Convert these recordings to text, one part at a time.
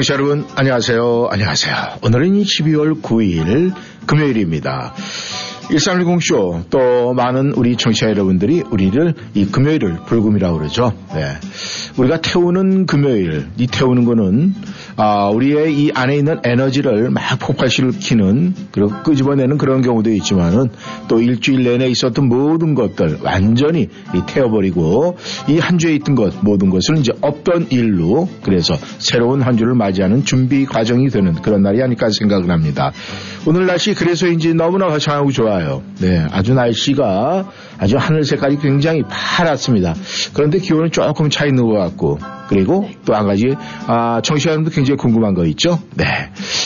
청취자 여러분 안녕하세요. 안녕하세요. 오늘은 12월 9일 금요일입니다. 1310쇼 또 많은 우리 청취자 여러분들이 우리를 이 금요일을 불금이라고 그러죠. 네. 우리가 태우는 금요일, 이 태우는 거는 아, 우리의 이 안에 있는 에너지를 막 폭발시키는 그리고 끄집어내는 그런 경우도 있지만은 또 일주일 내내 있었던 모든 것들 완전히 태워버리고 이 한 주에 있던 것 모든 것을 이제 없던 일로 그래서 새로운 한 주를 맞이하는 준비 과정이 되는 그런 날이 아닐까 생각을 합니다. 오늘 날씨 그래서인지 너무나 화창하고 좋아요. 네, 아주 날씨가 아주 하늘 색깔이 굉장히 파랗습니다. 그런데 기온은 조금 차 있는 것 같고 그리고 또 한 가지 아, 청취자 여러분도 굉장히 궁금한 거 있죠? 네,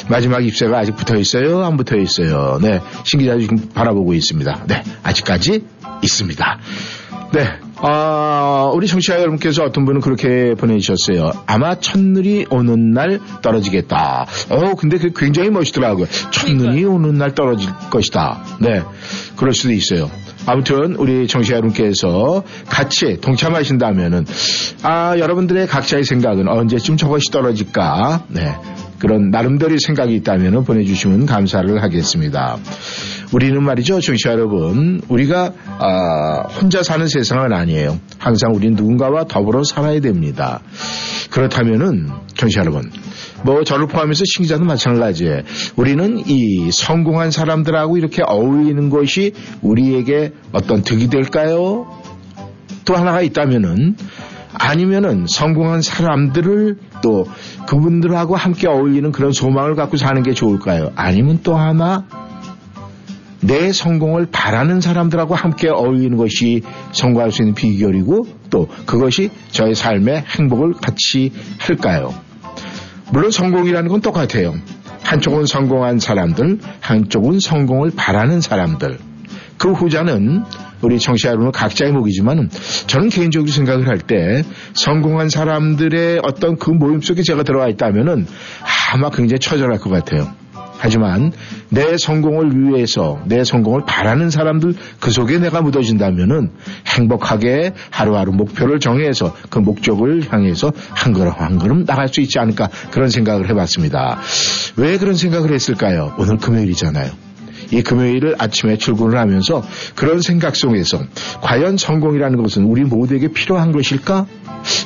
마지막 입새가 아직 붙어 있어요? 안 붙어 있어요? 네, 신기자 지금 바라보고 있습니다. 네, 아직까지 있습니다. 네, 아, 우리 청취자 여러분께서 어떤 분은 그렇게 보내주셨어요. 아마 첫눈이 오는 날 떨어지겠다. 어, 근데 그게 굉장히 멋있더라고요. 첫눈이 오는 날 떨어질 것이다. 네, 그럴 수도 있어요. 아무튼 우리 청취자 여러분께서 같이 동참하신다면은 아 여러분들의 각자의 생각은 언제쯤 저것이 떨어질까 네 그런 나름대로 생각이 있다면 보내주시면 감사를 하겠습니다. 우리는 말이죠, 청취자 여러분, 우리가 아, 혼자 사는 세상은 아니에요. 항상 우리는 누군가와 더불어 살아야 됩니다. 그렇다면은 청취자 여러분, 뭐 저를 포함해서 신기자도 마찬가지예요. 우리는 이 성공한 사람들하고 이렇게 어울리는 것이 우리에게 어떤 득이 될까요? 또 하나가 있다면은 아니면은 성공한 사람들을 또 그분들하고 함께 어울리는 그런 소망을 갖고 사는 게 좋을까요? 아니면 또 하나 내 성공을 바라는 사람들하고 함께 어울리는 것이 성공할 수 있는 비결이고 또 그것이 저의 삶의 행복을 같이 할까요? 물론 성공이라는 건 똑같아요. 한쪽은 성공한 사람들, 한쪽은 성공을 바라는 사람들. 그 후자는 우리 청취자 여러분 각자의 목이지만 저는 개인적으로 생각을 할 때 성공한 사람들의 어떤 그 모임 속에 제가 들어와 있다면은 아마 굉장히 처절할 것 같아요. 하지만 내 성공을 위해서 내 성공을 바라는 사람들 그 속에 내가 묻어진다면은 행복하게 하루하루 목표를 정해서 그 목적을 향해서 한 걸음 한 걸음 나갈 수 있지 않을까 그런 생각을 해봤습니다. 왜 그런 생각을 했을까요? 오늘 금요일이잖아요. 이 금요일을 아침에 출근을 하면서 그런 생각 속에서 과연 성공이라는 것은 우리 모두에게 필요한 것일까?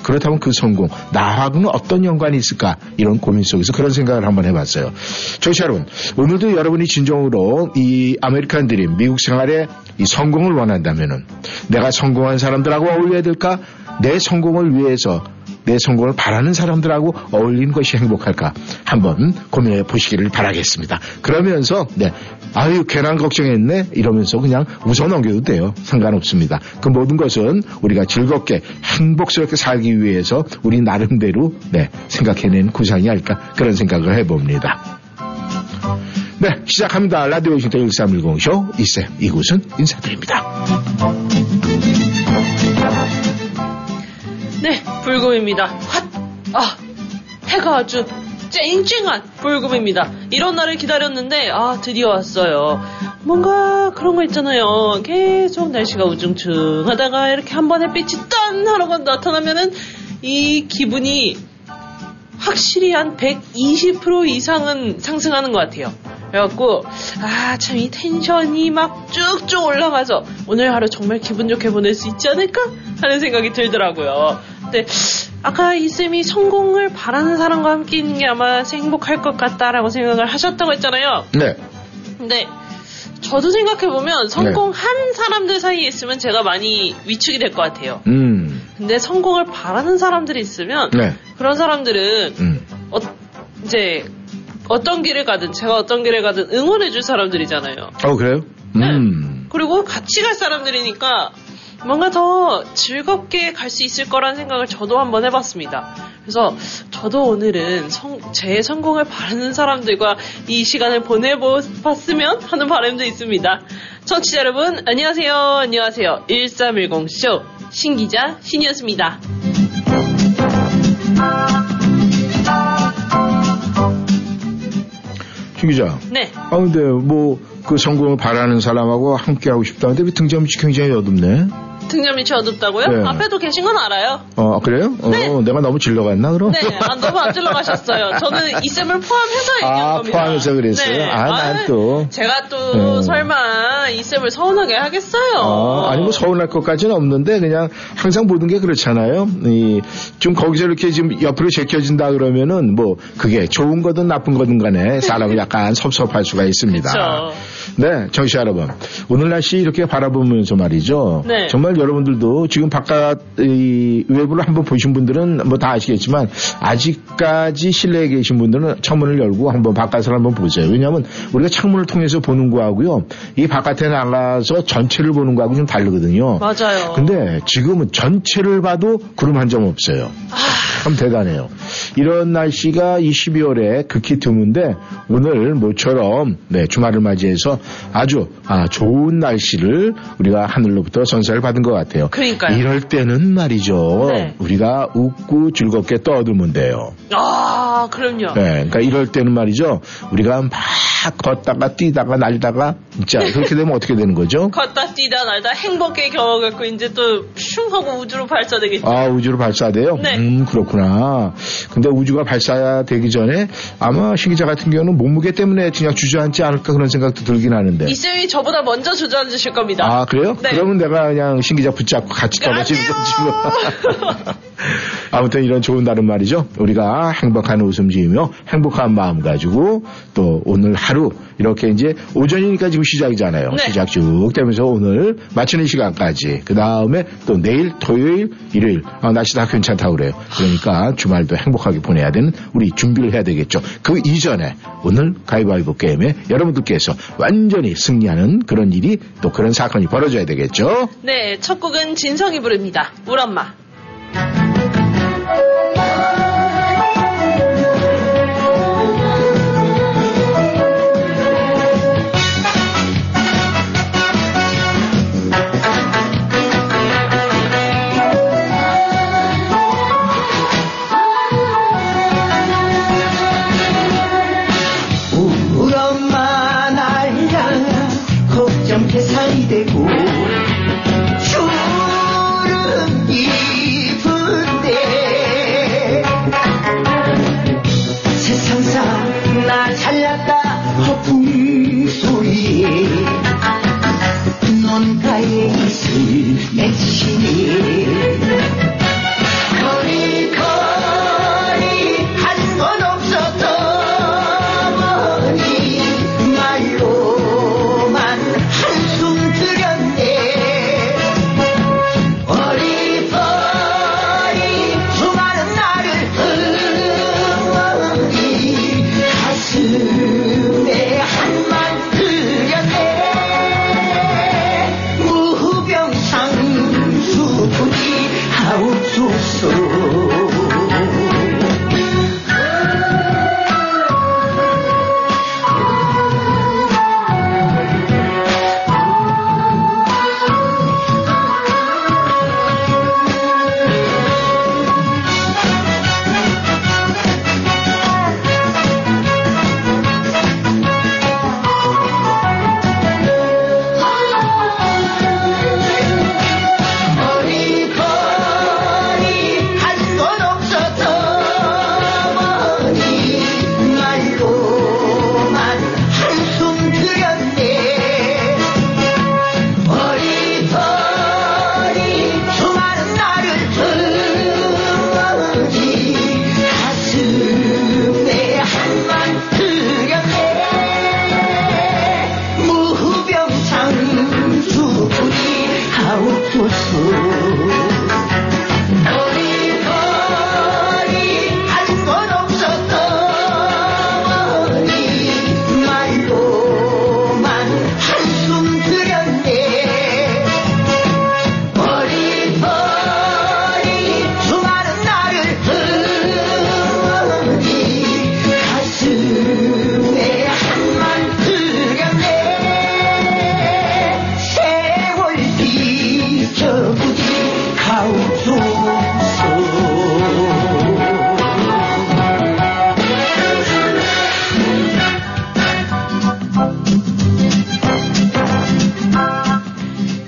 그렇다면 그 성공, 나하고는 어떤 연관이 있을까? 이런 고민 속에서 그런 생각을 한번 해봤어요. 청취자 여러분, 오늘도 여러분이 진정으로 이 아메리칸 드림, 미국 생활에 이 성공을 원한다면은 내가 성공한 사람들하고 어울려야 될까? 내 성공을 위해서 내 성공을 바라는 사람들하고 어울리는 것이 행복할까 한번 고민해 보시기를 바라겠습니다. 그러면서 네 아유 괜한 걱정했네 이러면서 그냥 웃어 넘겨도 돼요. 상관없습니다. 그 모든 것은 우리가 즐겁게 행복스럽게 살기 위해서 우리 나름대로 네 생각해낸 구상이 아닐까 그런 생각을 해봅니다. 네, 시작합니다. 라디오 오싱턴 1310쇼 이쌤 이곳은 인사드립니다. 네, 불금입니다. 핫! 아, 해가 아주 쨍쨍한 불금입니다. 이런 날을 기다렸는데, 아, 드디어 왔어요. 뭔가 그런 거 있잖아요. 계속 날씨가 우중충 하다가 이렇게 한번 햇빛이 딴 하루가 나타나면은 이 기분이 확실히 한 120% 이상은 상승하는 것 같아요. 그래갖고 아 참 이 텐션이 막 쭉쭉 올라가서 오늘 하루 정말 기분 좋게 보낼 수 있지 않을까 하는 생각이 들더라고요. 근데 아까 이 쌤이 성공을 바라는 사람과 함께 있는 게 아마 행복할 것 같다라고 생각을 하셨다고 했잖아요. 네. 근데 저도 생각해보면 성공한 사람들 사이에 있으면 제가 많이 위축이 될 것 같아요. 음, 근데 성공을 바라는 사람들이 있으면 네, 그런 사람들은 음, 어, 이제 어떤 길을 가든 제가 어떤 길을 가든 응원해줄 사람들이잖아요. 어 그래요? 네. 음, 그리고 같이 갈 사람들이니까 뭔가 더 즐겁게 갈 수 있을 거라는 생각을 저도 한번 해봤습니다. 그래서 저도 오늘은 성- 제 성공을 바라는 사람들과 이 시간을 보내봤으면 하는 바람도 있습니다. 청취자 여러분, 안녕하세요. 안녕하세요. 1310쇼 신기자 신이었습니다. 김 기자. 네. 아 근데 뭐 그 성공을 바라는 사람하고 함께 하고 싶다는데 왜 등장이 굉장히 어둡네. 등장 밑이 어둡다고요? 네. 앞에도 계신 건 알아요. 어 그래요? 어, 네. 내가 너무 질러갔나 그럼? 네, 아, 너무 안 질러가셨어요. 저는 이 쌤을 포함해서 얘기한 아, 겁니다. 포함해서 그랬어요? 아, 난 또. 제가 또 네. 설마 이 쌤을 서운하게 하겠어요. 아, 아니 뭐 서운할 것까지는 없는데 그냥 항상 모든 게 그렇잖아요. 이, 좀 거기서 이렇게 지금 옆으로 제껴진다 그러면은 뭐 그게 좋은 거든 나쁜 거든 간에 사람은 약간 섭섭할 수가 있습니다. 그쵸. 네, 정씨 여러분. 오늘 날씨 이렇게 바라보면서 말이죠. 네. 정말 여러분들도 지금 바깥 이 외부를 한번 보신 분들은 뭐 다 아시겠지만 아직까지 실내에 계신 분들은 창문을 열고 한번 바깥을 한번 보세요. 왜냐하면 우리가 창문을 통해서 보는 거하고요. 이 바깥에 나가서 전체를 보는 거하고 좀 다르거든요. 맞아요. 근데 지금은 전체를 봐도 구름 한 점 없어요. 참 대단해요. 이런 날씨가 이 12월에 극히 드문데 오늘 모처럼 네, 주말을 맞이해서 아주 아, 좋은 날씨를 우리가 하늘로부터 선사를 받은 것 같아요. 그러니까요. 이럴 때는 말이죠. 네. 우리가 웃고 즐겁게 떠들면 돼요. 아, 그럼요. 네, 그러니까 이럴 때는 말이죠. 우리가 막 걷다가 뛰다가 날다가 진짜 그렇게 되면 어떻게 되는 거죠? 걷다 뛰다 날다 행복에 겨워갖고 이제 또 슝 하고 우주로 발사되겠죠. 아, 우주로 발사돼요? 네. 음, 그렇구나. 근데 우주가 발사되기 전에 아마 시기자 같은 경우는 몸무게 때문에 그냥 주저앉지 않을까 그런 생각도 들긴 하는데. 이 쌤이 저보다 먼저 주저앉으실 겁니다. 아, 그래요? 네. 그러면 내가 그냥 신 기자 붙잡고 같이 떨어지는 안 거지. 뭐. 아무튼 이런 좋은 날은 말이죠. 우리가 행복한 웃음 지으며 행복한 마음 가지고 또 오늘 하루 이렇게 이제 오전이니까 지금 시작이잖아요. 네. 시작 쭉 되면서 오늘 마치는 시간까지 그 다음에 또 내일 토요일 일요일 아, 날씨 다 괜찮다고 그래요. 그러니까 주말도 행복하게 보내야 되는 우리 준비를 해야 되겠죠. 그 이전에 오늘 가위바위보 게임에 여러분들께서 완전히 승리하는 그런 일이 또 그런 사건이 벌어져야 되겠죠. 네, 첫 곡은 진성이 부릅니다. 울 엄마. Geçti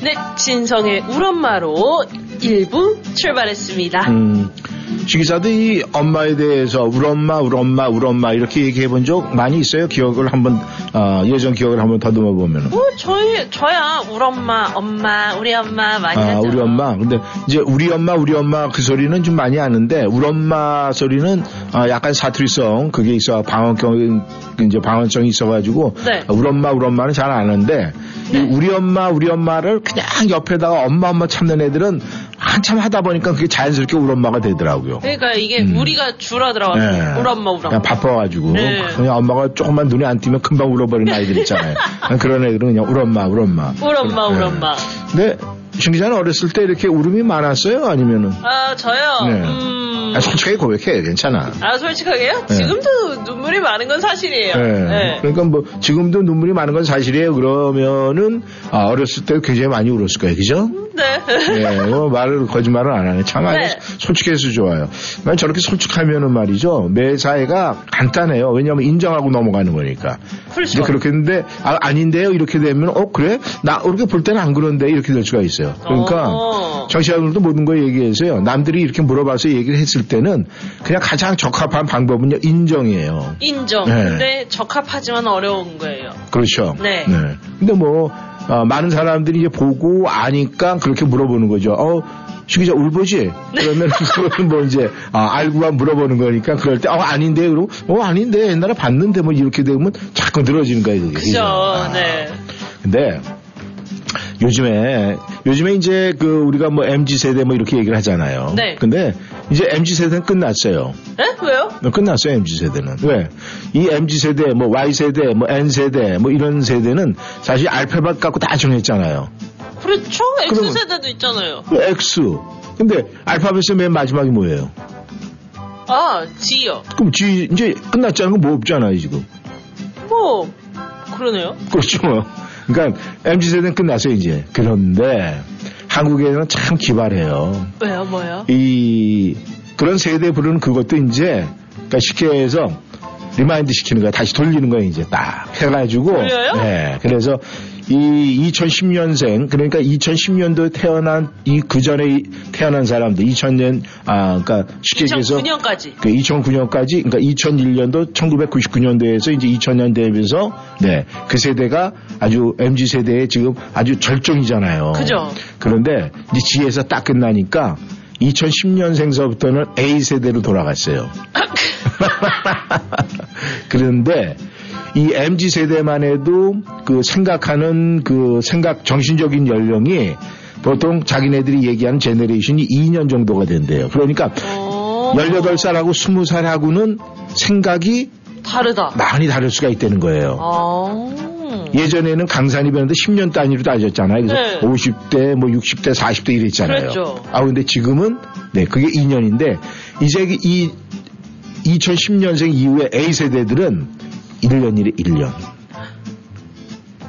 네, 진성의 울엄마로 1부 출발했습니다. 음, 주기자도 이 엄마에 대해서 우리 엄마, 우리 엄마, 우리 엄마 이렇게 얘기해 본 적 많이 있어요. 기억을 한번 어, 예전 기억을 한번 더듬어 보면. 어, 저희, 저야, 우리 엄마, 엄마, 우리 엄마 많이 아, 하죠. 우리 엄마. 근데 이제 우리 엄마, 우리 엄마 그 소리는 좀 많이 아는데 우리 엄마 소리는 어, 약간 사투리성 그게 있어 방언경 이제 방언성이 있어가지고 네. 우리 엄마, 우리 엄마는 잘 아는데 이 우리 엄마, 우리 엄마를 그냥 옆에다가 엄마, 엄마 참는 애들은 한참 하다 보니까 그게 자연스럽게 우리 엄마가 되더라고요. 그러니까 이게 음. 우리가 줄어 들어가서 예. 우리 엄마, 우리 엄마. 바빠가지고 네. 그냥 엄마가 조금만 눈에 안 띄면 금방 울어버리는 아이들 있잖아요. 그런 애들은 그냥 우리 엄마, 우리 엄마. 우리 엄마, 우리 네. 엄마. 근데 신 기자는 어렸을 때 이렇게 울음이 많았어요? 아니면은? 아, 저요? 네. 음. 아, 솔직하게 고백해. 괜찮아. 아, 솔직하게요? 네. 지금도 눈물이 많은 건 사실이에요. 예. 네. 그러니까 뭐 지금도 눈물이 많은 건 사실이에요. 그러면은 아, 어렸을 때 굉장히 많이 울었을 거예요. 그죠? 네. 예, 뭐 말을 거짓말을 안 하네. 참 네. 솔직해서 좋아요. 난 저렇게 솔직하면은 말이죠. 매사회가 간단해요. 왜냐하면 인정하고 넘어가는 거니까. 그렇죠. 그렇게 했는데 아, 아닌데요. 이렇게 되면 어 그래? 나 이렇게 볼 때는 안 그런데 이렇게 될 수가 있어요. 그러니까 어. 정치자들도 모든 거 얘기해서요. 남들이 이렇게 물어봐서 얘기를 했을 때는 그냥 가장 적합한 방법은요 인정이에요. 인정. 네. 근데 적합하지만 어려운 거예요. 그렇죠. 네. 근데 뭐 어, 많은 사람들이 이제 보고 아니까 그렇게 물어보는 거죠. 어, 시기자 울보지? 그러면 그거는 뭐 이제 아, 알고만 물어보는 거니까 그럴 때 어, 아닌데 그러고 어 아닌데 옛날에 봤는데 뭐 이렇게 되면 자꾸 늘어지는 거예요. 그게. 그죠. 아. 네. 근데 요즘에 요즘에 이제 그 우리가 뭐 MZ 세대 뭐 이렇게 얘기를 하잖아요. 네. 근데 이제 MZ 세대는 끝났어요. 에? 왜요? 끝났어요 MZ 세대는 왜? 이 MZ 세대, 뭐 Y 세대, 뭐 N 세대, 뭐 이런 세대는 사실 알파벳 갖고 다 정했잖아요. 그렇죠. 그러면- X세대도 있잖아요. 그 X. 근데 알파벳의 맨 마지막이 뭐예요? 아, G요. 그럼 G 이제 끝났잖아요. 뭐 없잖아요 지금. 뭐, 그러네요. 그렇죠. 그러니까 MZ 세대는 끝났어요 이제. 그런데 한국에는 참 기발해요. 왜요, 뭐요? 이 그런 세대 부르는 그것도 이제 그러니까 쉽게 해서 remind 시키는 거야. 다시 돌리는 거야 이제 딱 해가지고. 돌려요? 네. 그래서 이 2010년생 그러니까 2010년도에 태어난 이 그 전에 태어난 사람들 2000년 아 그러니까 쉽게 얘기해서 2009년까지. 그 2009년까지 그러니까 2001년도 1999년도에서 이제 2000년 대비해서 네 그 세대가 아주 MZ 세대의 지금 아주 절정이잖아요. 그죠. 그런데 이제 Z에서 딱 끝나니까 2010년생서부터는 A 세대로 돌아갔어요. 그런데 이 MZ 세대만 해도 그 생각하는 그 생각 정신적인 연령이 보통 자기네들이 얘기하는 generation이 2년 정도가 된대요. 그러니까 어, 18살하고 20살하고는 생각이 다르다. 많이 다를 수가 있다는 거예요. 아. 예전에는 강산이 변는데 10년 단위로 따졌잖아요. 그래서 네. 50대, 뭐 60대, 40대 이랬잖아요. 그랬죠. 아, 근데 지금은, 네, 그게 2년인데, 이제 이 2010년생 이후에 A세대들은 1년이래, 1년.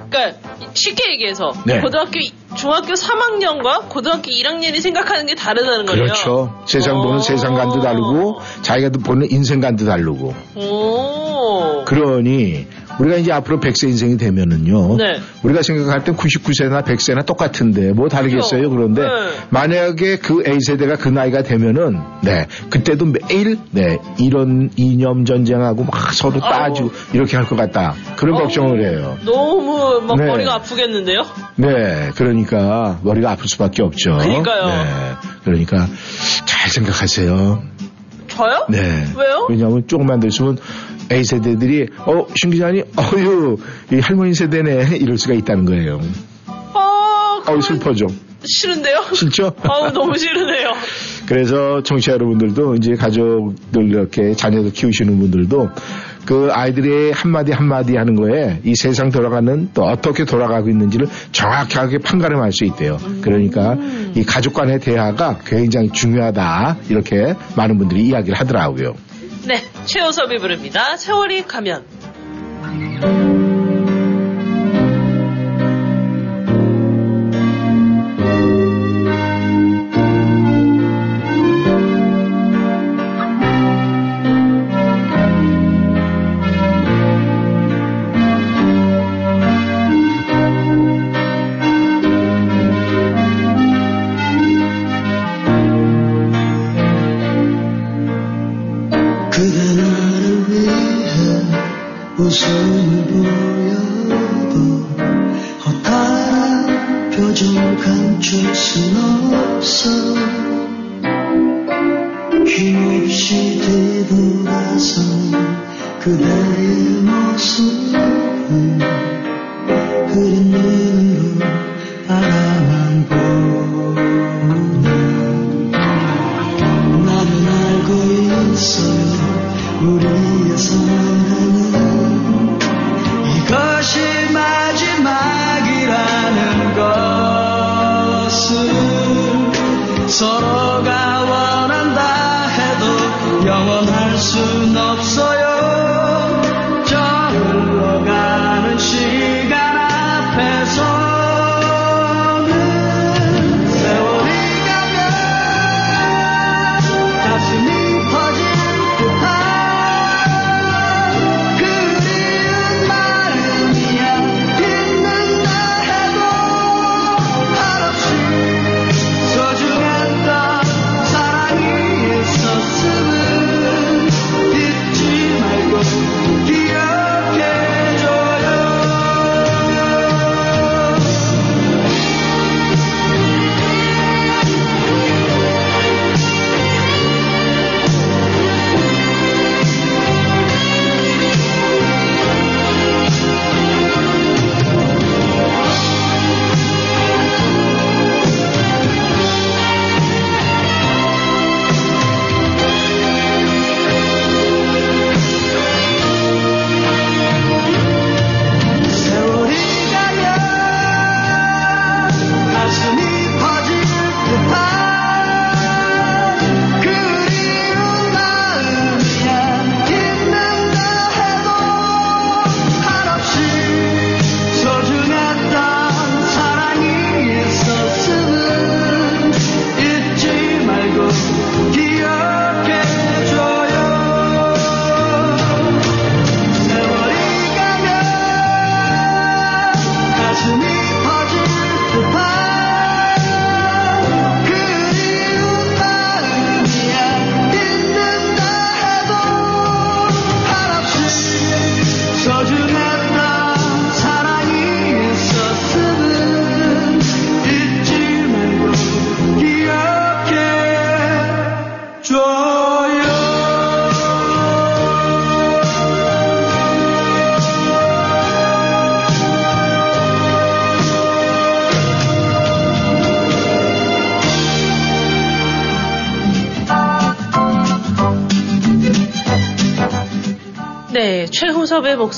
그러니까 쉽게 얘기해서 네. 고등학교, 이- 중학교 3학년과 고등학교 1학년이 생각하는 게 다르다는 거예요. 그렇죠. 세상 보는 어. 세상관도 다르고, 자기가 보는 인생관도 다르고. 오. 그러니, 우리가 이제 앞으로 100세 인생이 되면은요. 네. 우리가 생각할 땐 99세나 100세나 똑같은데 뭐 다르겠어요. 그렇죠. 그런데 네. 만약에 그 A세대가 그 나이가 되면은 네. 그때도 매일 네. 이런 이념 전쟁하고 막 서로. 따지고 이렇게 할 것 같다. 그런 어우, 걱정을 해요. 너무 막 네. 머리가 아프겠는데요? 네. 그러니까 머리가 아플 수밖에 없죠. 그러니까요. 네. 그러니까 잘 생각하세요. 저요? 네. 왜요? 왜냐하면 조금만 더 있으면 A 세대들이 어 신기자니 어유 이 할머니 세대네 이럴 수가 있다는 거예요. 아, 어우 슬퍼져. 싫은데요? 싫죠? 아우, 너무 싫으네요. 그래서 청취자 여러분들도 이제 가족들 이렇게 자녀들 키우시는 분들도 그 아이들의 한마디 한마디 하는 거에 이 세상 돌아가는 또 어떻게 돌아가고 있는지를 정확하게 판가름할 수 있대요. 그러니까 이 가족 간의 대화가 굉장히 중요하다. 이렇게 많은 분들이 이야기를 하더라고요. 네, 최호섭이 부릅니다. 세월이 가면.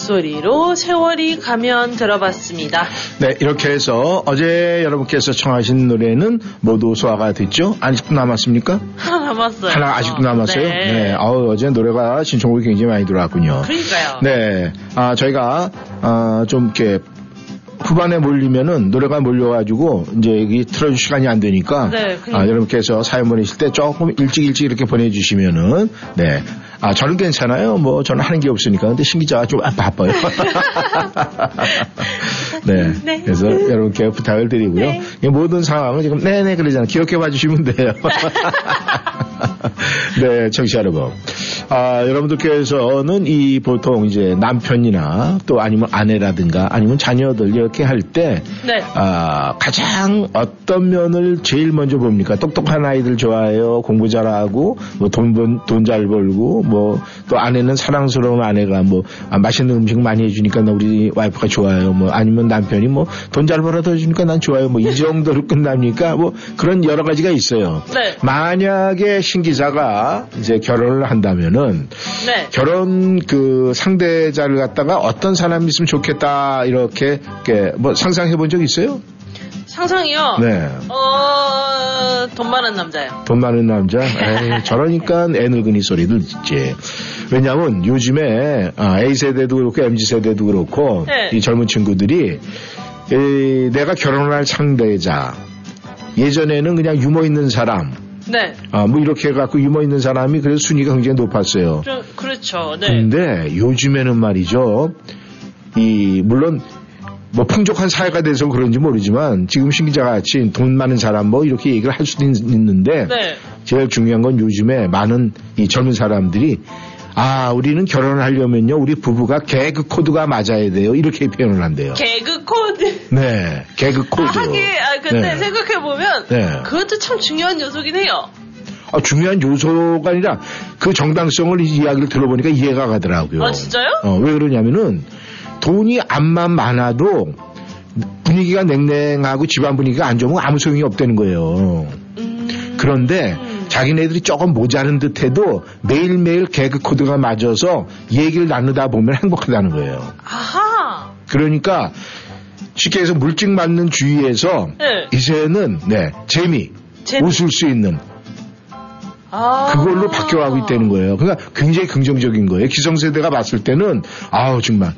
목소리로 세월이 가면 들어봤습니다. 네, 이렇게 해서 어제 여러분께서 청하신 노래는 모두 소화가 됐죠? 아직도 남았습니까? 하나 남았어요. 하나 아직도 남았어요? 네. 아우, 어제 노래가 신청곡이 굉장히 많이 들어왔군요. 그러니까요. 네. 아, 저희가, 아, 좀 이렇게 후반에 몰리면은 노래가 몰려가지고 이제 여기 틀어줄 시간이 안 되니까 네, 그러니까. 아, 여러분께서 사연 보내실 때 조금 일찍 일찍 이렇게 보내주시면은 네. 아, 저는 괜찮아요. 뭐 저는 하는 게 없으니까. 근데 신 기자가 좀 아, 바빠요. 네. 네. 그래서 여러분께 부탁을 드리고요. 네. 이 모든 상황을 지금 네네 그러잖아요. 기억해 봐 주시면 돼요. 네, 청취자 여러분. 아, 여러분들께서는 이 보통 이제 남편이나 또 아니면 아내라든가 아니면 자녀들 이렇게 할때 네. 아, 가장 어떤 면을 제일 먼저 봅니까? 똑똑한 아이들 좋아해요. 공부 잘하고, 뭐 돈, 돈 잘 벌고, 뭐 또 아내는 사랑스러운 아내가 뭐 아, 맛있는 음식 많이 해주니까 나 우리 와이프가 좋아요. 뭐 아니면 남편이 뭐 돈 잘 벌어다 해주니까 난 좋아요. 뭐 이 정도로 끝납니까? 뭐 그런 여러 가지가 있어요. 네. 만약에 신 기자가 이제 결혼을 한다면 은 네. 결혼 그 상대자를 갖다가 어떤 사람이 있으면 좋겠다 이렇게, 뭐 상상해 본 적 있어요? 상상이요. 네. 어, 돈 많은 남자요. 돈 많은 남자? 에이, 저러니까 애 늙은이 소리들 듣지. 왜냐면 요즘에 아, A세대도 그렇고 MZ세대도 그렇고 네. 이 젊은 친구들이 이, 내가 결혼할 상대자 예전에는 그냥 유머 있는 사람 네. 아, 뭐 이렇게 해갖고 유머 있는 사람이 그래서 순위가 굉장히 높았어요. 좀, 그렇죠. 네. 근데 요즘에는 말이죠. 이 물론 뭐 풍족한 사회가 돼서 그런지 모르지만 지금 신기자 같이 돈 많은 사람 뭐 이렇게 얘기를 할 수도 있- 있는데 네. 제일 중요한 건 요즘에 많은 이 젊은 사람들이 아 우리는 결혼을 하려면요 우리 부부가 개그 코드가 맞아야 돼요 이렇게 표현을 한대요. 개그 코드. 네 개그 코드. 아, 하긴, 아, 근데 네. 생각해보면, 네. 그것도 참 중요한 요소긴 해요. 아, 중요한 요소가 아니라 그 정당성을 이 이야기를 들어보니까 이해가 가더라고요. 아, 진짜요? 어, 왜 그러냐면은 돈이 암만 많아도 분위기가 냉랭하고 집안 분위기가 안 좋으면 아무 소용이 없다는 거예요. 음. 그런데 자기네들이 조금 모자른 듯해도 매일매일 개그 코드가 맞아서 얘기를 나누다 보면 행복하다는 거예요. 아하. 그러니까 쉽게 해서 물증 맞는 주위에서 네. 이제는 네 재미, 재미. 웃을 수 있는 아. 그걸로 바뀌어가고 있다는 거예요. 그러니까 굉장히 긍정적인 거예요. 기성세대가 봤을 때는 아우 정말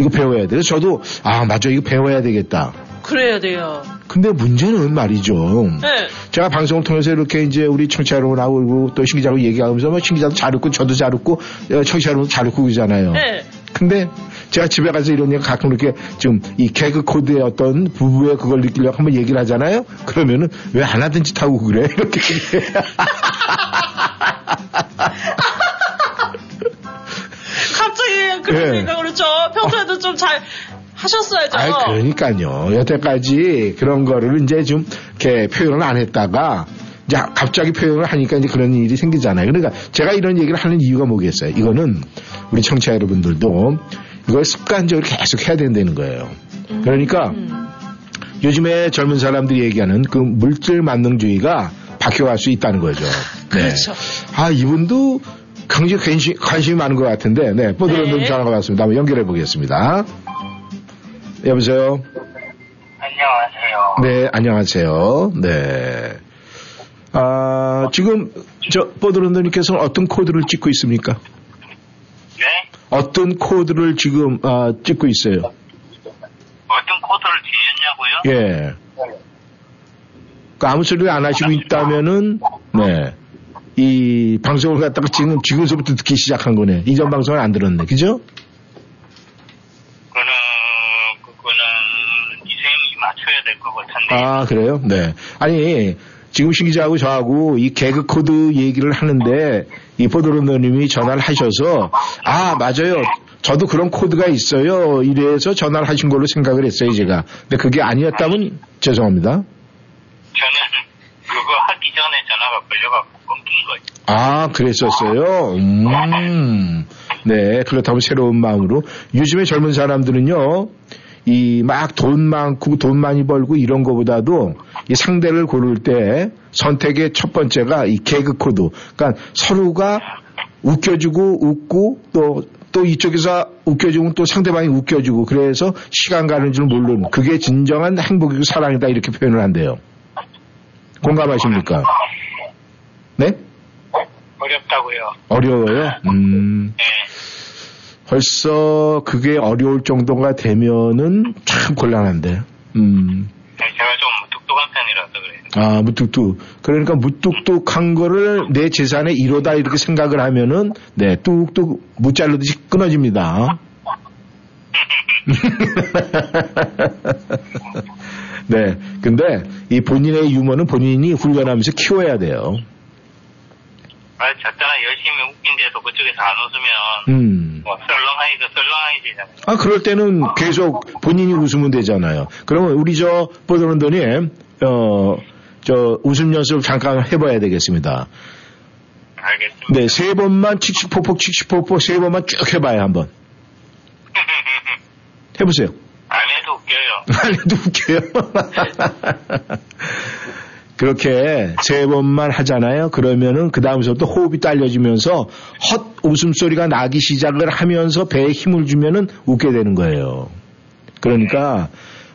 이거 배워야 돼. 그래서 저도 아 맞아 이거 배워야 되겠다. 그래야 돼요. 근데 문제는 말이죠. 네. 제가 방송을 통해서 이렇게 이제 우리 청취자 여러분하고 또 신기자하고 얘기하면서 뭐 신기자도 잘 웃고 저도 잘 웃고 어, 청취자 여러분 잘 웃고 그러잖아요. 네. 근데 제가 집에 가서 이런 얘기 가끔 이렇게 좀 이 개그 코드의 어떤 부부의 그걸 느끼려고 한번 얘기를 하잖아요. 그러면은 왜 안 하던 짓 하고 그래? 이렇게. 갑자기 그런 네. 생각을 그렇죠. 평소에도 좀 잘 하셨어야죠. 아, 그러니까요. 여태까지 그런 거를 이제 좀 이렇게 표현을 안 했다가 이제 갑자기 표현을 하니까 이제 그런 일이 생기잖아요. 그러니까 제가 이런 얘기를 하는 이유가 뭐겠어요? 이거는 우리 청취자 여러분들도 이걸 습관적으로 계속 해야 된다는 거예요. 그러니까 요즘에 젊은 사람들이 얘기하는 그 물질 만능주의가 바뀌어갈 수 있다는 거죠. 그렇죠. 네. 아, 이분도 굉장히 관심, 관심이 많은 것 같은데, 네, 뽀드런님 네. 전화가 왔습니다. 한번 연결해 보겠습니다. 여보세요? 안녕하세요. 네, 안녕하세요. 네. 아, 지금, 저, 뽀드런님께서는 어떤 코드를 찍고 있습니까? 네? 어떤 코드를 지금, 아, 찍고 있어요? 어떤 코드를 지녔냐고요? 예. 그 아무 소리를 안 하시고 있다면은, 네. 이 방송을 갖다가 지금, 지금서부터 듣기 시작한 거네. 이전 방송을 안 들었네. 그죠? 그거는 이생이 될것 같은데. 아, 그래요? 네. 아니, 지금 신 기자하고 저하고 이 개그 코드 얘기를 하는데, 이 포도로너님이 전화를 하셔서, 아, 맞아요. 저도 그런 코드가 있어요. 이래서 전화를 하신 걸로 생각을 했어요, 제가. 근데 그게 아니었다면 죄송합니다. 저는 그거 하기 전에 전화가 걸려갖고 끊긴 거예요. 아, 그랬었어요? 음. 네, 그렇다면 새로운 마음으로. 요즘에 젊은 사람들은요, 이 막 돈 많고 돈 많이 벌고 이런 거보다도 이 상대를 고를 때 선택의 첫 번째가 이 개그 코드. 그러니까 서로가 웃겨주고 웃고 또, 또 이쪽에서 웃겨주고 또 상대방이 웃겨주고 그래서 시간 가는 줄 모르는 그게 진정한 행복이고 사랑이다 이렇게 표현을 한대요. 공감하십니까? 네? 어렵다고요. 어려워요? 음, 네. 벌써 그게 어려울 정도가 되면은 참 곤란한데. 음, 네, 제가 좀 똑똑한 편이라서 그래요. 아, 무뚝뚝. 그러니까 무뚝뚝한 거를 내 재산의 1호다 이렇게 생각을 하면은, 네, 뚝뚝 무잘르듯이 끊어집니다. 네. 근데 이 본인의 유머는 본인이 훈련하면서 키워야 돼요. 아, 저때나 열심히 웃긴데도 그쪽에서 안 웃으면 음. 뭐 썰렁하니까 썰렁하게 되잖아요. 아, 그럴 때는 계속 본인이 웃으면 되잖아요. 그러면 우리 저, 보드런더니, 어, 저, 웃음 연습 잠깐 해봐야 되겠습니다. 알겠습니다. 네, 세 번만 칙칙폭폭, 칙칙폭폭 세 번만 쭉 해봐요, 한번. 해보세요. 안 해도 웃겨요. 아니도 웃겨요. 그렇게 세 번만 하잖아요. 그러면은 그 다음부터 호흡이 딸려지면서 헛 웃음소리가 나기 시작을 하면서 배에 힘을 주면은 웃게 되는 거예요. 그러니까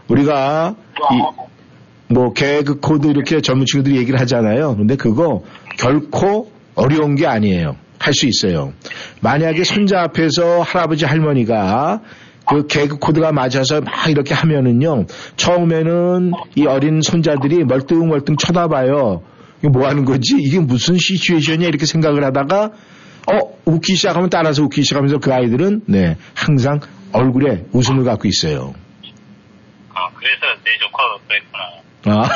우리가 이, 뭐 개그 코드 이렇게 전문 친구들이 얘기를 하잖아요. 근데 그거 결코 어려운 게 아니에요. 할 수 있어요. 만약에 손자 앞에서 할아버지 할머니가 그 개그 코드가 맞아서 막 이렇게 하면은요. 처음에는 이 어린 손자들이 멀뚱멀뚱 쳐다봐요. 이게 뭐 하는 거지? 이게 무슨 시츄에이션이야? 이렇게 생각을 하다가 어, 웃기 시작하면 따라서 웃기 시작하면서 그 아이들은 네, 항상 얼굴에 웃음을 갖고 있어요. 어, 그래서 내 조카가 그랬구나. 아,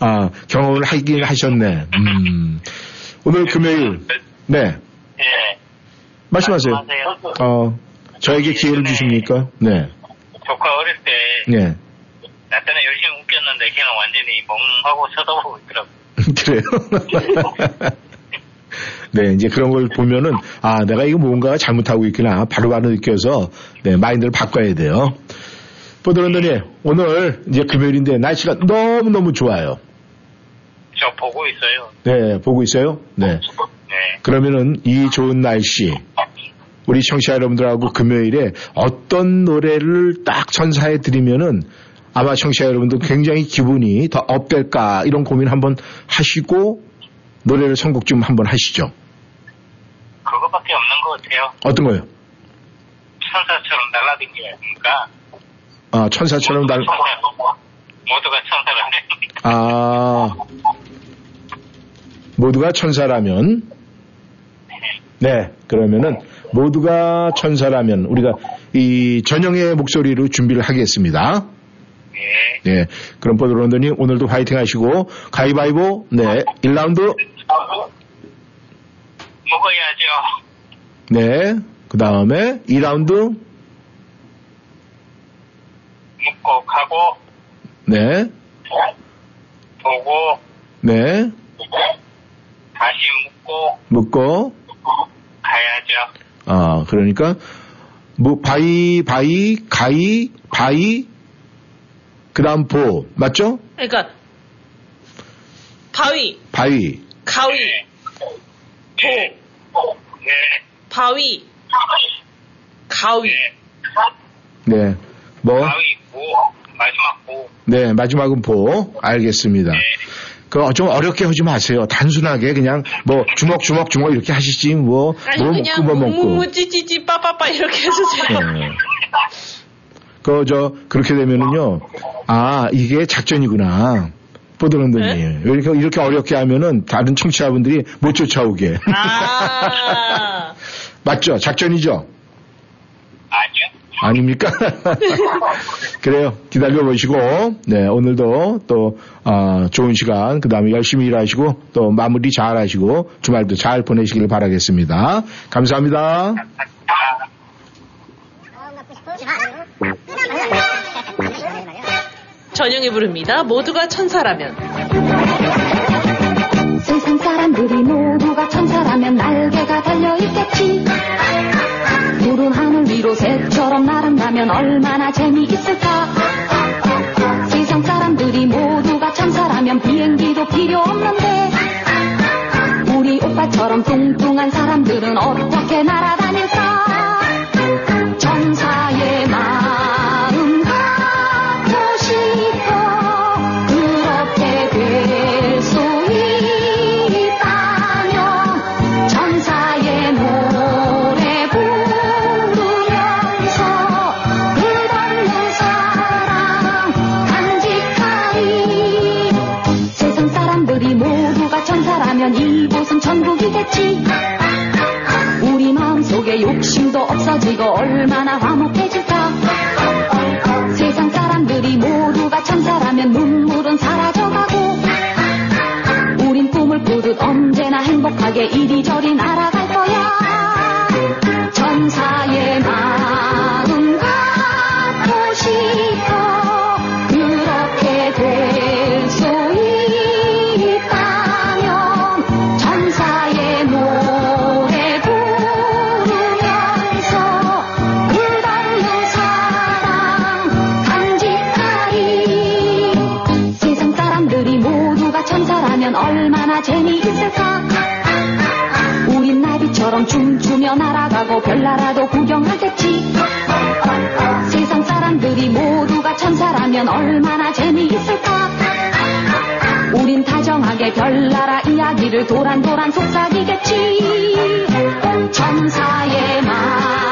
아 경험을 하긴 하셨네. 음. 오늘 금요일, 네, 예. 말씀하세요. 말씀하세요. 어, 저에게 기회를 주십니까? 네, 조카 어릴 때, 네. 나 때는 열심히 웃겼는데 걔는 완전히 멍하고 쳐다보고 있더라고. 그래요? 네, 이제 그런 걸 보면은, 아, 내가 이거 뭔가 잘못하고 있구나. 바로 바로 느껴서, 네, 마인드를 바꿔야 돼요. 보드런더니, 오늘 이제 금요일인데 날씨가 너무너무 좋아요. 저 보고 있어요. 네, 보고 있어요? 네. 네. 그러면은 이 좋은 날씨, 우리 청취자 여러분들하고 금요일에 어떤 노래를 딱 선사해 드리면은 아마 청취자 여러분들 굉장히 기분이 더 업될까 이런 고민 한번 하시고 노래를 선곡 좀 한번 하시죠. 그거밖에 없는 것 같아요. 어떤 거요? 천사처럼. 그러니까 아, 천사처럼 날, 모두가 천사라네. 아, 모두가 천사라면, 네, 그러면은 모두가 천사라면 우리가 이 전영의 목소리로 준비를 하겠습니다. 예. 네, 그럼 보드런더님 오늘도 화이팅 하시고 가위바위보, 네, 1라운드, 먹어야죠. 네, 그 다음에 2라운드, 묵고 가고 네, 보고 네, 다시 묵고 묶고, 가야죠. 아, 그러니까 뭐 바위, 바위, 가위, 바위, 그 다음 보, 맞죠? 그러니까 바위, 바위, 가위, 네. 보, 네. 바위, 가위. 네. 네, 뭐, 가위 고 마지막 고. 네, 마지막은 보, 알겠습니다. 네. 그 좀 어렵게 하지 마세요. 단순하게 그냥 뭐 주먹 주먹 주먹 이렇게 하시지 뭐 아니 뭐 그냥 먹고 뭐 먹고. 무무 찌찌찌 빠빠빠 이렇게 해주세요. 네. 그저 그렇게 되면은요. 아 이게 작전이구나. 보드런더님 네? 이렇게 이렇게 어렵게 하면은 다른 청취자분들이 못 쫓아오게. 아, 맞죠? 작전이죠? 아니요. 아닙니까? 그래요. 기다려 보시고, 네, 오늘도 또, 아, 좋은 시간, 그 다음에 열심히 일하시고, 또 마무리 잘 하시고, 주말도 잘 보내시길 바라겠습니다. 감사합니다. 전영이 부릅니다. 모두가 천사라면. 세상 사람들이 모두가 천사라면 날개가 달려 있겠지 푸른 하늘 위로 새처럼 날아나면 얼마나 재미있을까 의심도 없어지고 얼마나 화목해질까? 세상 사람들이 모두가 천사라면 눈물은 사라져가고 우린 꿈을 꾸듯 언제나 행복하게 이리저리 날아갈 거야. 천사의 나비처럼 춤추며 날아가고 별나라도 구경하겠지. 세상 사람들이 모두가 천사라면 얼마나 재미있을까? 우린 다정하게 별나라 이야기를 도란도란 속삭이겠지. 천사의 마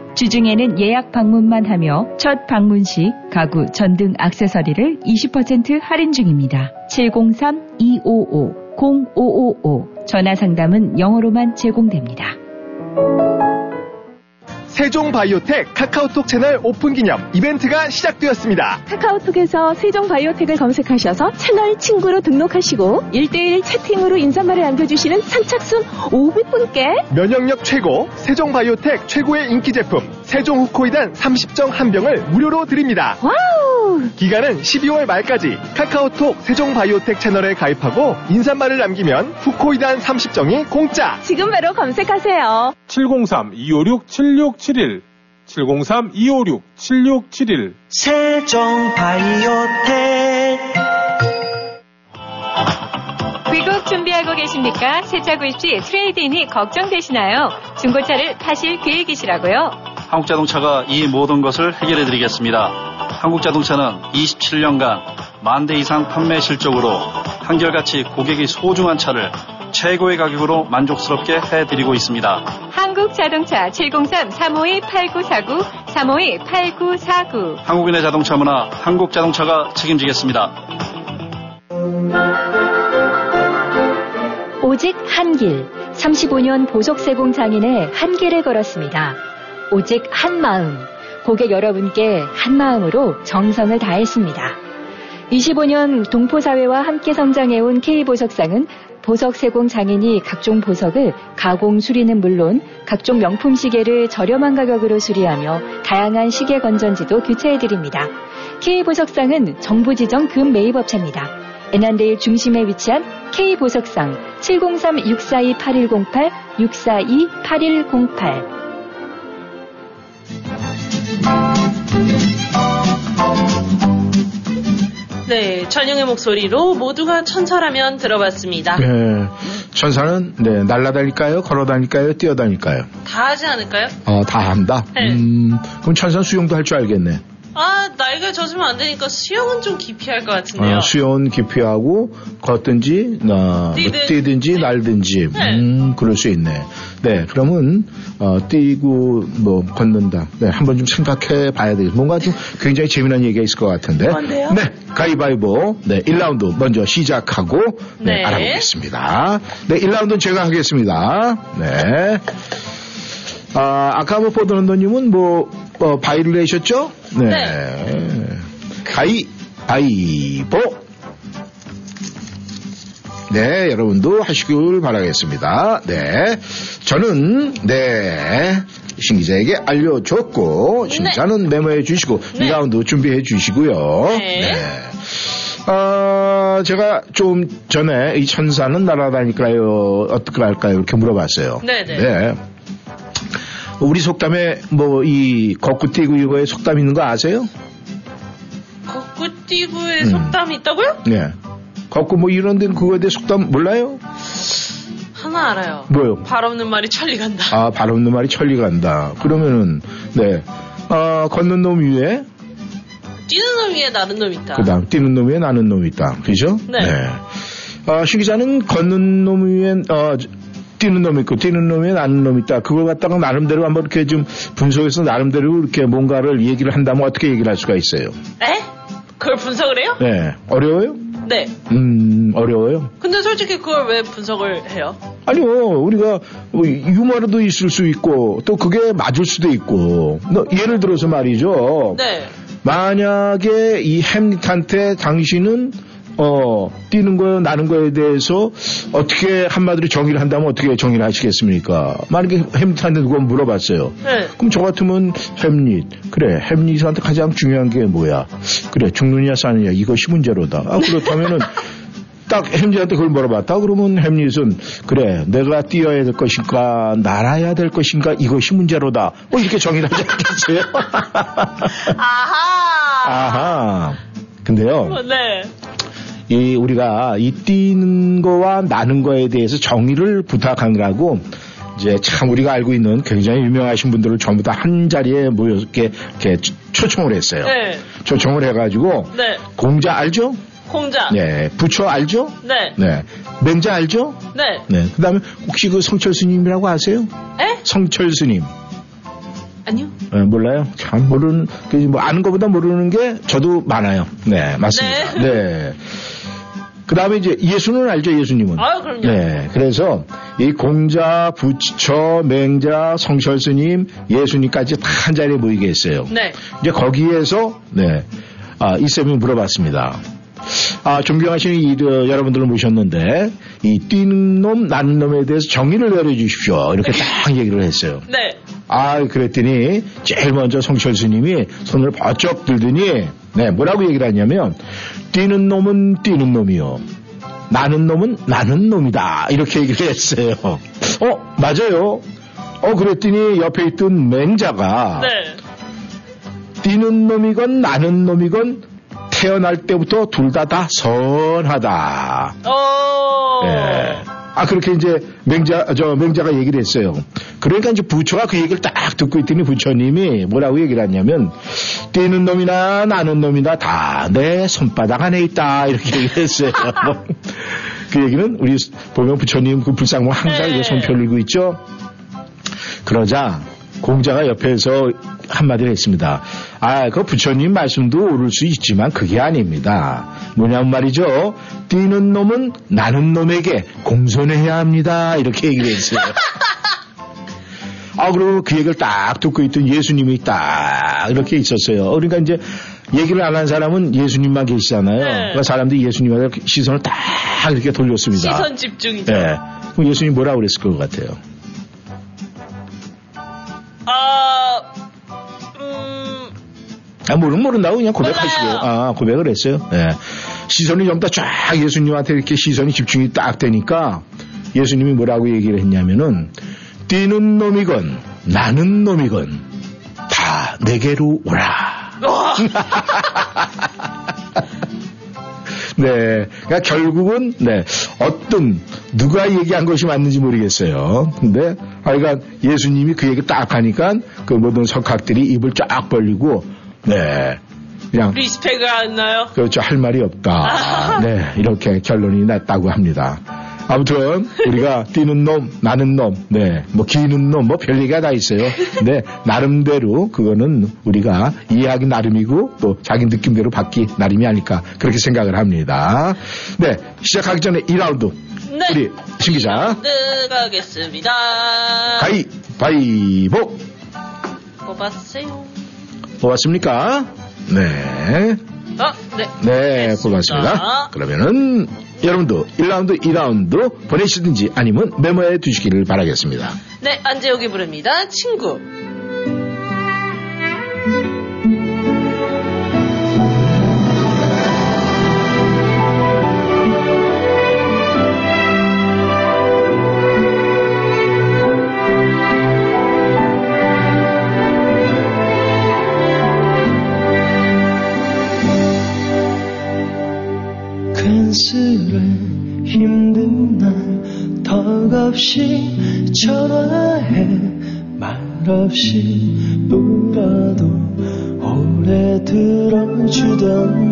주중에는 예약 방문만 하며 첫 방문 시 가구 전등 액세서리를 20% 할인 중입니다. 703-255-0555 전화 상담은 영어로만 제공됩니다. 세종바이오텍 카카오톡 채널 오픈 기념 이벤트가 시작되었습니다. 카카오톡에서 세종바이오텍을 검색하셔서 채널 친구로 등록하시고 1대1 채팅으로 인사말을 남겨주시는 선착순 500분께 면역력 최고 세종바이오텍 최고의 인기 제품 세종 후코이단 30정 한 병을 무료로 드립니다. 와우! 기간은 12월 말까지 카카오톡 세종바이오텍 채널에 가입하고 인사말을 남기면 후코이단 30정이 공짜. 지금 바로 검색하세요. 703-256-7671 703-256-7671 세종 바이오텍 귀국 준비하고 계십니까? 세차 구입 시 트레이드인이 걱정되시나요? 중고차를 파실 계획이시라고요? 한국자동차가 이 모든 것을 해결해 드리겠습니다. 한국자동차는 27년간 만 대 이상 판매 실적으로 한결같이 고객이 소중한 차를 최고의 가격으로 만족스럽게 해드리고 있습니다. 한국자동차 703-352-8949 352-8949 한국인의 자동차 문화 한국자동차가 책임지겠습니다. 오직 한 길, 35년 보석세공 장인의 한 길을 걸었습니다. 오직 한 마음, 고객 여러분께 한 마음으로 정성을 다했습니다. 25년 동포사회와 함께 성장해온 K보석상은 보석 세공 장인이 각종 보석을 가공 수리는 물론 각종 명품 시계를 저렴한 가격으로 수리하며 다양한 시계 건전지도 교체해드립니다. K보석상은 정부 지정 금 매입업체입니다. 애난데일 중심에 위치한 K보석상 703-642-8108, 642-8108 네, 천영의 목소리로 모두가 천사라면 들어봤습니다. 네. 천사는 네, 날아다닐까요? 걸어다닐까요? 뛰어다닐까요? 다 하지 않을까요? 어, 다 한다. 네. 음, 그럼 천사는 수영도 할 줄 알겠네. 아, 나이가 젖으면 안 되니까 수영은 좀 기피할 것 같은데요. 어, 수영은 기피하고 걷든지 어, 뛰든- 뛰든지 날든지 네. 음, 그럴 수 있네. 네, 그러면 어, 뛰고 뭐 걷는다. 네, 한번 좀 생각해 봐야 되겠 뭔가 좀 굉장히 재미난 얘기가 있을 것 같은데. 뭔데요? 네, 가위바위보. 네, 1라운드 먼저 시작하고 네, 네. 알아보겠습니다. 네, 1라운드는 제가 하겠습니다. 네. 아, 아까 뭐 보도런더님은 뭐 어, 바이를 내셨죠? 네. 가위바위보. 네, 여러분도 하시길 바라겠습니다. 네. 저는, 네. 신 기자에게 알려줬고, 신 기자는 메모해 주시고, 네. 2라운드 준비해 주시고요. 네. 아, 제가 좀 전에 이 천사는 날아다닐까요? 어떻게 할까요? 이렇게 물어봤어요. 네네. 우리 속담에 뭐이 걷고 뛰고 이거에 속담 있는 거 아세요? 걷구띠구의 음. 속담이 있다고요? 네. 걷고 뭐 이런 데는 그거에 대해 속담 몰라요? 하나 알아요. 뭐요? 발 없는 말이 천리 간다. 아, 발 없는 말이 천리 간다. 그러면은, 네. 아, 걷는 놈 위에, 뛰는 놈 위에 나는 놈 있다. 그 다음, 뛰는 놈 위에 나는 놈 있다. 그죠? 네. 아, 신 기자는 걷는 놈 위에, 어, 뛰는 놈 있고, 뛰는 놈 위에 나는 놈 있다. 그걸 갖다가 나름대로 한번 이렇게 좀 분석해서 나름대로 이렇게 뭔가를 얘기를 한다면 어떻게 얘기를 할 수가 있어요? 에? 그걸 분석을 해요? 네. 어려워요? 네. 음, 어려워요. 근데 솔직히 그걸 왜 분석을 해요? 아니요, 우리가 뭐 유머로도 있을 수 있고, 또 그게 맞을 수도 있고, 너 예를 들어서 말이죠. 네. 만약에 이 햄릿한테 당신은 어 뛰는 거요 나는 거에 대해서 어떻게 한마디로 정의를 한다면 어떻게 정의를 하시겠습니까? 만약에 햄릿한테 누가 물어봤어요. 네. 그럼 저 같으면 햄릿 그래 햄릿한테 가장 중요한 게 뭐야? 그래 죽느냐 사느냐 이것이 문제로다. 아, 그렇다면은 딱 햄릿한테 그걸 물어봤다 그러면 햄릿은 그래 내가 뛰어야 될 것인가 날아야 될 것인가 이것이 문제로다. 뭐 이렇게 정의를 하지 않겠어요? 아하. 아하. 근데요, 어, 네. 이 우리가 이 뛰는 거와 나는 거에 대해서 정의를 부탁하느라고 이제 참 우리가 알고 있는 굉장히 유명하신 분들을 전부 다 한 자리에 모여 이렇게, 이렇게 초- 초청을 했어요. 네. 초청을 해가지고 네. 공자 알죠? 공자. 네. 부처 알죠? 네. 네. 맹자 알죠? 네. 네. 그다음에 혹시 그 성철 스님이라고 아세요? 에? 성철 스님. 아니요. 네, 몰라요. 참 모르는 그뭐 아는 것보다 모르는 게 저도 많아요. 네, 맞습니다. 네. 그 다음에 이제 예수는 알죠, 예수님은. 아유, 그럼요. 네. 그래서 이 공자, 부처, 맹자, 성철 스님, 예수님까지 다 한 자리에 모이게 했어요. 네. 이제 거기에서 네. 아, 이 쌤이 물어봤습니다. 아, 존경하시는 이, 어, 여러분들을 모셨는데, 이 뛰는 놈, 나는 놈에 대해서 정의를 내려주십시오. 이렇게 딱 얘기를 했어요. 네. 아, 그랬더니 제일 먼저 성철 스님이 손을 바쩍 들더니 네, 뭐라고 얘기를 하냐면 뛰는 놈은 뛰는 놈이요. 나는 놈은 나는 놈이다. 이렇게 얘기를 했어요. 어, 맞아요. 어, 그랬더니 옆에 있던 맹자가 네. 뛰는 놈이건 나는 놈이건 태어날 때부터 둘 다다 선하다. 어. 예. 아 그렇게 이제 맹자 저 맹자가 얘기를 했어요. 그러니까 이제 부처가 그 얘기를 딱 듣고 있더니 부처님이 뭐라고 얘기를 했냐면 뛰는 놈이나 나는 놈이나 다 내 손바닥 안에 있다 이렇게 얘기를 했어요. 그 얘기는 우리 보면 부처님 그 불상모 항상 이제 손 펴리고 있죠. 그러자 공자가 옆에서 한마디를 했습니다. 아, 그 부처님 말씀도 옳을 수 있지만 그게 아닙니다. 뭐냐면 말이죠. 뛰는 놈은 나는 놈에게 공손해야 합니다. 이렇게 얘기를 했어요. 아, 그리고 그 얘기를 딱 듣고 있던 예수님이 딱 이렇게 있었어요. 그러니까 이제 얘기를 안 한 사람은 예수님만 계시잖아요. 그러니까 사람들이 예수님한테 시선을 딱 이렇게 돌렸습니다. 시선 집중이죠. 네. 그럼 예수님 뭐라고 그랬을 것 같아요? 아, 음, 아, 모르면 모른다고 그냥 고백하시고, 아, 고백을 했어요. 예. 시선이 전부 다 쫙 예수님한테 이렇게 시선이 집중이 딱 되니까 예수님이 뭐라고 얘기를 했냐면은 뛰는 놈이건 나는 놈이건 다 내게로 오라. 네. 그러니까 결국은, 네. 어떤, 누가 얘기한 것이 맞는지 모르겠어요. 근데, 하여간 예수님이 그 얘기 딱 하니까 그 모든 석학들이 입을 쫙 벌리고, 네. 그냥, 리스펙을 하나요? 그렇죠. 할 말이 없다. 네. 이렇게 결론이 났다고 합니다. 아무튼 우리가 뛰는 놈, 나는 놈, 네, 뭐 기는 놈, 뭐 별 얘기가 다 있어요. 근데 나름대로 그거는 우리가 이해하기 나름이고 또 자기 느낌대로 받기 나름이 아닐까 그렇게 생각을 합니다. 네, 시작하기 전에 2라운드 네. 우리 신 기자 들어가겠습니다. 가이 바이보 뽑았어요. 뽑았습니까? 네, 아, 네. 네 뽑았습니다. 그러면은 여러분도 1라운드, 2라운드 보내시든지 아니면 메모해 두시기를 바라겠습니다. 네, 안재욱이 부릅니다. 친구. 없이 전화해 말 없이 울어도 오래 들어주던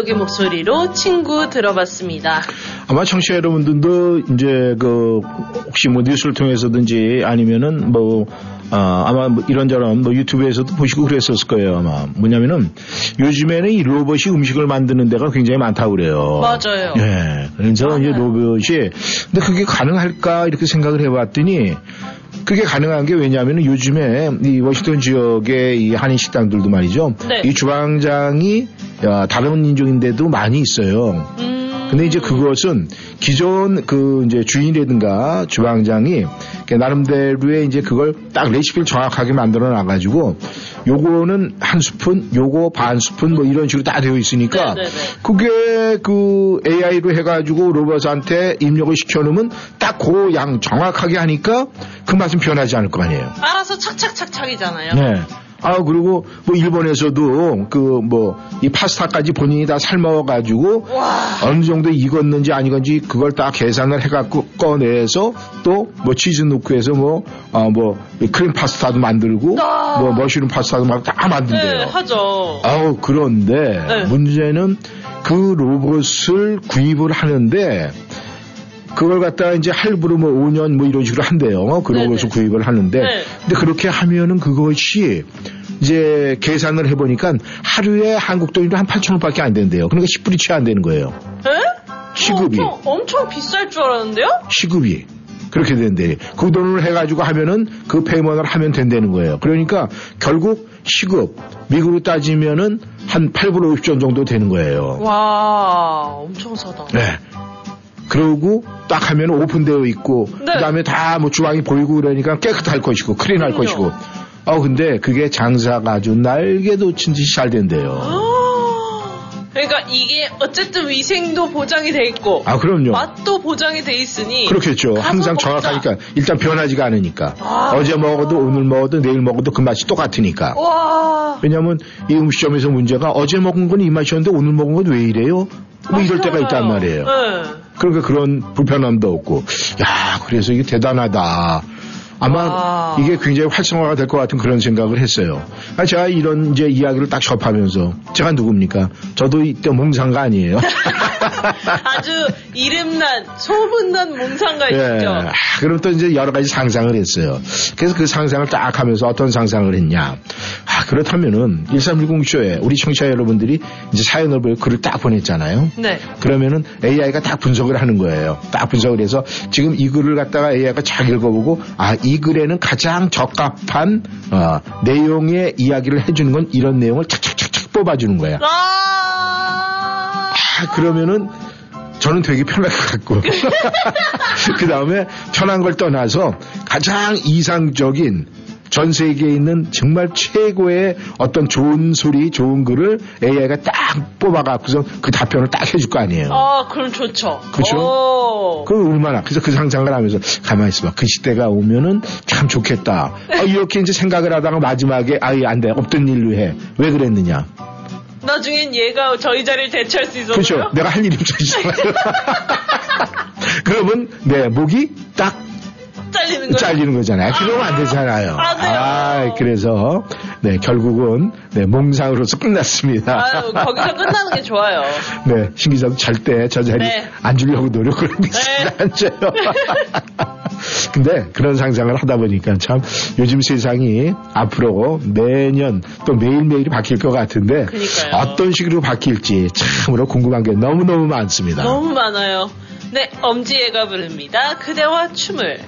안지옥의 목소리로 친구 들어봤습니다. 아마 청취자 여러분들도 이제 그 혹시 뭐 뉴스를 통해서든지 아니면은 뭐 아, 아마 뭐 이런저런 뭐 유튜브에서도 보시고 그랬었을 거예요 아마 뭐냐면은 요즘에는 이 로봇이 음식을 만드는 데가 굉장히 많다고 그래요. 맞아요. 예. 그래서 이제 로봇이 근데 그게 가능할까 이렇게 생각을 해봤더니 그게 가능한 게 왜냐하면 요즘에 이 워싱턴 지역의 이 한인 식당들도 말이죠. 네. 이 주방장이 야, 다른 인종인데도 많이 있어요. 근데 이제 그것은 기존 그 이제 주인이라든가 주방장이 나름대로의 이제 그걸 딱 레시피를 정확하게 만들어 놔가지고 요거는 한 스푼, 요거 반 스푼 뭐 이런 식으로 다 되어 있으니까 네, 그게 그 AI로 해가지고 로봇한테 입력을 시켜놓으면 딱 그 양 정확하게 하니까 그 맛은 변하지 않을 거 아니에요. 알아서 착착착착이잖아요. 네. 아 그리고 뭐 일본에서도 그 뭐 이 파스타까지 본인이 다 삶아가지고 어느 정도 익었는지 안 익었는지 그걸 다 계산을 해갖고 꺼내서 또 뭐 치즈 넣고 해서 뭐아뭐 크림 파스타도 만들고 뭐 머쉬룸 파스타도 막 다 만든대요. 네, 하죠. 아우 그런데 네. 문제는 그 로봇을 구입을 하는데 그걸 갖다가 이제 할부로 뭐 5년 뭐 이런 식으로 한대요. 그. 로봇을 구입을 하는데 네. 근데 그렇게 하면은 그것이 이제 계산을 해보니까 하루에 한국 돈으로 한 8천 원밖에 안 된대요. 그러니까 10불이 채 안 되는 거예요. 에? 시급이. 엄청, 엄청 비쌀 줄 알았는데요? 시급이. 그렇게 된대. 그 돈을 해가지고 하면은 그 페이먼을 하면 된다는 거예요. 그러니까 결국 시급, 미국으로 따지면은 한 8불 50전 정도 되는 거예요. 와, 엄청 싸다. 네. 그러고 딱 하면 오픈되어 있고 네. 그다음에 다 뭐 주방이 보이고 그러니까 깨끗할 것이고 클린할 그럼요. 것이고 어 근데 그게 장사가 아주 날개 돋친 듯이 잘 된대요. 그러니까 이게 어쨌든 위생도 보장이 돼 있고 아 그럼요. 맛도 보장이 돼 있으니 그렇겠죠. 항상 먹자. 정확하니까 일단 변하지가 않으니까 아. 어제 먹어도 오늘 먹어도 내일 먹어도 그 맛이 똑같으니까. 와 왜냐하면 이 음식점에서 문제가 어제 먹은 건 이 맛이었는데 오늘 먹은 건 왜 이래요? 뭐 이럴 때가 있단 말이에요. 네. 그러니까 그런 불편함도 없고, 야, 그래서 이게 대단하다. 아마 와. 이게 굉장히 활성화가 될 것 같은 그런 생각을 했어요. 아, 제가 이런 이제 이야기를 딱 접하면서 제가 누굽니까? 저도 이때 몽상가 아니에요. 아주 이름난 소문난 몽상가이시죠. 예. 아, 그럼 또 이제 여러 가지 상상을 했어요. 그래서 그 상상을 딱 하면서 어떤 상상을 했냐. 아, 그렇다면은 1310쇼에 우리 청취자 여러분들이 이제 사연을 보고 글을 딱 보냈잖아요. 네. 그러면은 AI가 딱 분석을 하는 거예요. 딱 분석을 해서 지금 이 글을 갖다가 AI가 잘 읽어보고 아, 이 글에는 가장 적합한 어, 내용의 이야기를 해주는 건 이런 내용을 착착착착 뽑아주는 거야. 아, 아, 그러면은 저는 되게 편할 것 같고. 그 다음에 편한 걸 떠나서 가장 이상적인 전 세계에 있는 정말 최고의 어떤 좋은 소리, 좋은 글을 AI가 딱 뽑아갖고서 그 답변을 딱 해줄 거 아니에요. 아, 그럼 좋죠. 오. 그 얼마나 그래서 그 상상을 하면서 가만히 있어봐. 그 시대가 오면은 참 좋겠다. 아, 이렇게 이제 생각을 하다가 마지막에 아예 안 돼. 없던 일로 해. 왜 그랬느냐? 나중엔 얘가 저희 자리를 대체할 수 있었어요. 그렇죠. 내가 할 일이 없어지잖아요. 그러면 내 목이 딱 잘리는 거예요. 잘리는 거잖아요 그러면 안 되잖아요 안 돼요. 아, 그래서 네 결국은 네 몽상으로서 끝났습니다 아유, 거기서 끝나는 게 좋아요. 네, 신기자도 절대 저 자리 네. 앉으려고 노력을 하고 있습니다. 앉아요. 근데 그런 상상을 하다 보니까 참 요즘 세상이 앞으로 매년 또 매일매일이 바뀔 것 같은데 그러니까요. 어떤 식으로 바뀔지 참으로 궁금한 게 너무너무 많습니다. 너무 많아요. 네, 엄지애가 부릅니다. 그대와 춤을.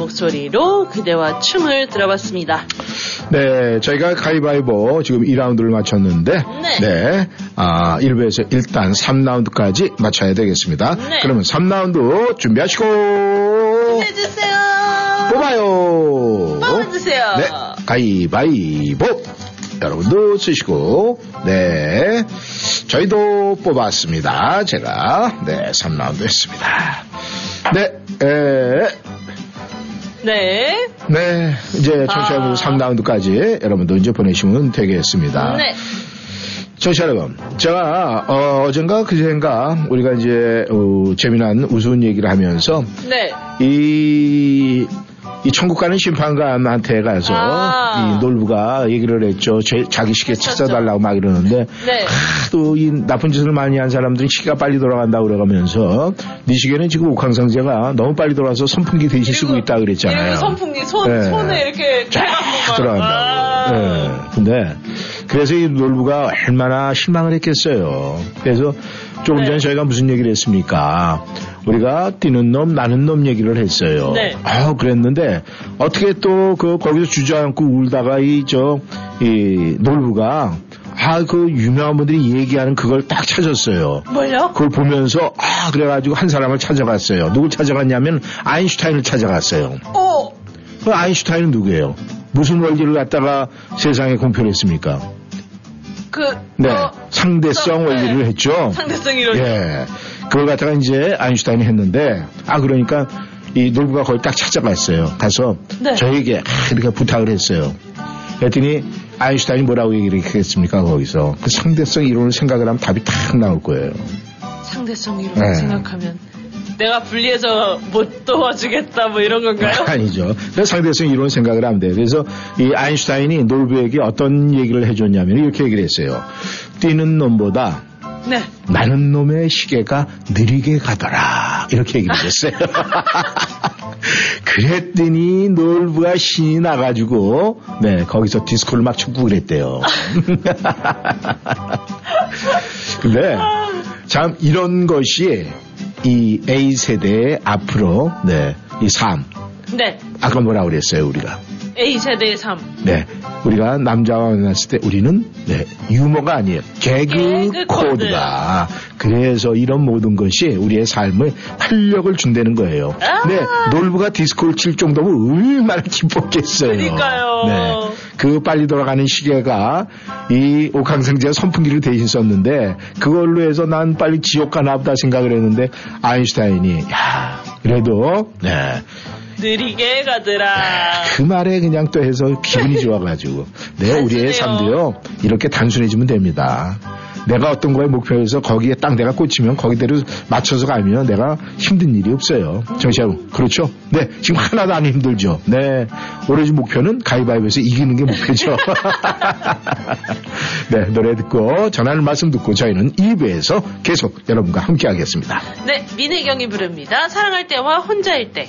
목소리로 그대와 춤을 들어봤습니다. 네, 저희가 가위바위보 지금 2라운드를 마쳤는데, 네. 아, 1부에서 일단 3라운드까지 맞춰야 되겠습니다. 네. 그러면 3라운드 준비하시고, 해주세요. 뽑아요! 뽑아주세요. 네, 가위바위보! 여러분도 쓰시고, 네. 저희도 뽑았습니다. 제가, 네, 3라운드 했습니다. 네, 에, 네. 네, 이제 청취자분 아. 3라운드까지 여러분도 이제 보내시면 되겠습니다. 네. 청취자 여러분, 제가 어, 어젠가 그젠가 우리가 이제 어, 재미난 우스운 얘기를 하면서 네. 이, 이 천국 가는 심판관한테 가서 아. 이 놀부가 얘기를 했죠. 제- 자기 시계 찾아달라고 막 이러는데 네. 또이 나쁜 짓을 많이 한 사람들이 시계가 빨리 돌아간다고 그래가면서 네 시계는 지금 옥황상제가 너무 빨리 돌아서 선풍기 대신 쓰고 있다 그랬잖아요. 이렇게 선풍기 손, 네. 손에 이렇게 쫙. 아. 네. 근데 그래서 이 놀부가 얼마나 실망을 했겠어요. 그래서 조금 네. 전에 저희가 무슨 얘기를 했습니까? 우리가 뛰는 놈, 나는 놈 얘기를 했어요. 네. 아, 그랬는데 어떻게 또 그 거기서 주저앉고 울다가 이저이 놀부가 아, 그 유명한 분들이 얘기하는 그걸 딱 찾았어요. 뭘요? 그걸 보면서 아, 그래가지고 한 사람을 찾아갔어요. 누굴 찾아갔냐면 아인슈타인을 찾아갔어요. 어, 그 아인슈타인은 누구예요? 무슨 원리를 갖다가 세상에 공표를 했습니까? 그, 네. 어, 상대성 네. 원리를 했죠. 상대성 이론. 예. 그걸 갖다가 이제 아인슈타인이 했는데, 아, 그러니까 이 놀부가 거기 딱 찾아갔어요. 가서 네. 저에게 아, 이렇게 부탁을 했어요. 그랬더니 아인슈타인이 뭐라고 얘기를 했겠습니까, 거기서. 그 상대성 이론을 생각을 하면 답이 탁 나올 거예요. 상대성 이론 네. 생각하면 내가 분리해서 못 도와주겠다 뭐 이런 건가요? 아니죠. 상대성 이론 생각을 하면 돼요. 그래서 이 아인슈타인이 놀부에게 어떤 얘기를 해줬냐면 이렇게 얘기를 했어요. 뛰는 놈보다 네. 나는 놈의 시계가 느리게 가더라. 이렇게 얘기를 했어요. 그랬더니 놀부가 신이 나가지고, 네, 거기서 디스코를 막 쳤고 그랬대요. 근데, 참, 이런 것이 이 A세대의 앞으로, 네, 이 삶. 네. 아까 뭐라 그랬어요, 우리가? A세대의 삶. 네. 우리가 남자와 만났을 때 우리는 네, 유머가 아니에요. 개그, 개그 코드. 코드가. 그래서 이런 모든 것이 우리의 삶에 활력을 준다는 거예요. 아. 네. 놀부가 디스코를 칠 정도면 얼마나 기뻤겠어요. 그러니까요. 네. 그 빨리 돌아가는 시계가 이 옥황상제가 선풍기를 대신 썼는데 그걸로 해서 난 빨리 지옥 가나 보다 생각을 했는데 아인슈타인이 야, 그래도 네. 느리게 가더라. 그 말에 그냥 또 해서 기분이 좋아가지고. 네, 우리의. 삶도요, 이렇게 단순해지면 됩니다. 내가 어떤 거에 목표해서 거기에 딱 내가 꽂히면 거기대로 맞춰서 가면 내가 힘든 일이 없어요. 정시하고. 그렇죠? 네, 지금 하나도 안 힘들죠? 네, 오로지 목표는 가위바위보에서 이기는 게 목표죠. 네, 노래 듣고 전하는 말씀 듣고 저희는 2부에서 계속 여러분과 함께 하겠습니다. 네, 민혜경이 부릅니다. 사랑할 때와 혼자일 때.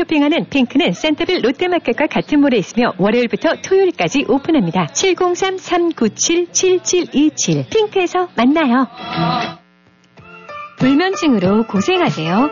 쇼핑하는 핑크는 센터빌 롯데마켓과 같은 몰에 있으며 월요일부터 토요일까지 오픈합니다. 703-397-7727 핑크에서 만나요. 불면증으로 고생하세요.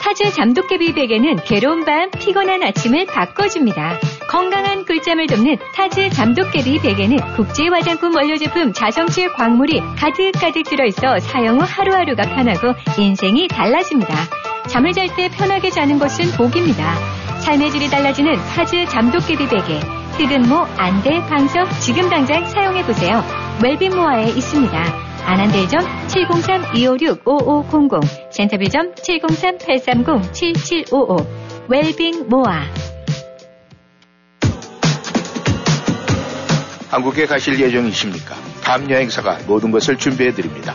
타즈 잠도깨비 베개는 괴로운 밤, 피곤한 아침을 바꿔줍니다. 건강한 꿀잠을 돕는 타즈 잠도깨비 베개는 국제 화장품 원료 제품 자성질 광물이 가득가득 들어있어 사용 후 하루하루가 편하고 인생이 달라집니다. 잠을 잘 때 편하게 자는 것은 복입니다. 삶의 질이 달라지는 타즈 잠도깨비 베개. 흑은모, 안대, 방석 지금 당장 사용해보세요. 웰빙모아에 있습니다. 애난데일점 703-256-5500 센터빌점 703-830-7755 웰빙 모아 한국에 가실 예정이십니까? 탑 여행사가 모든 것을 준비해드립니다.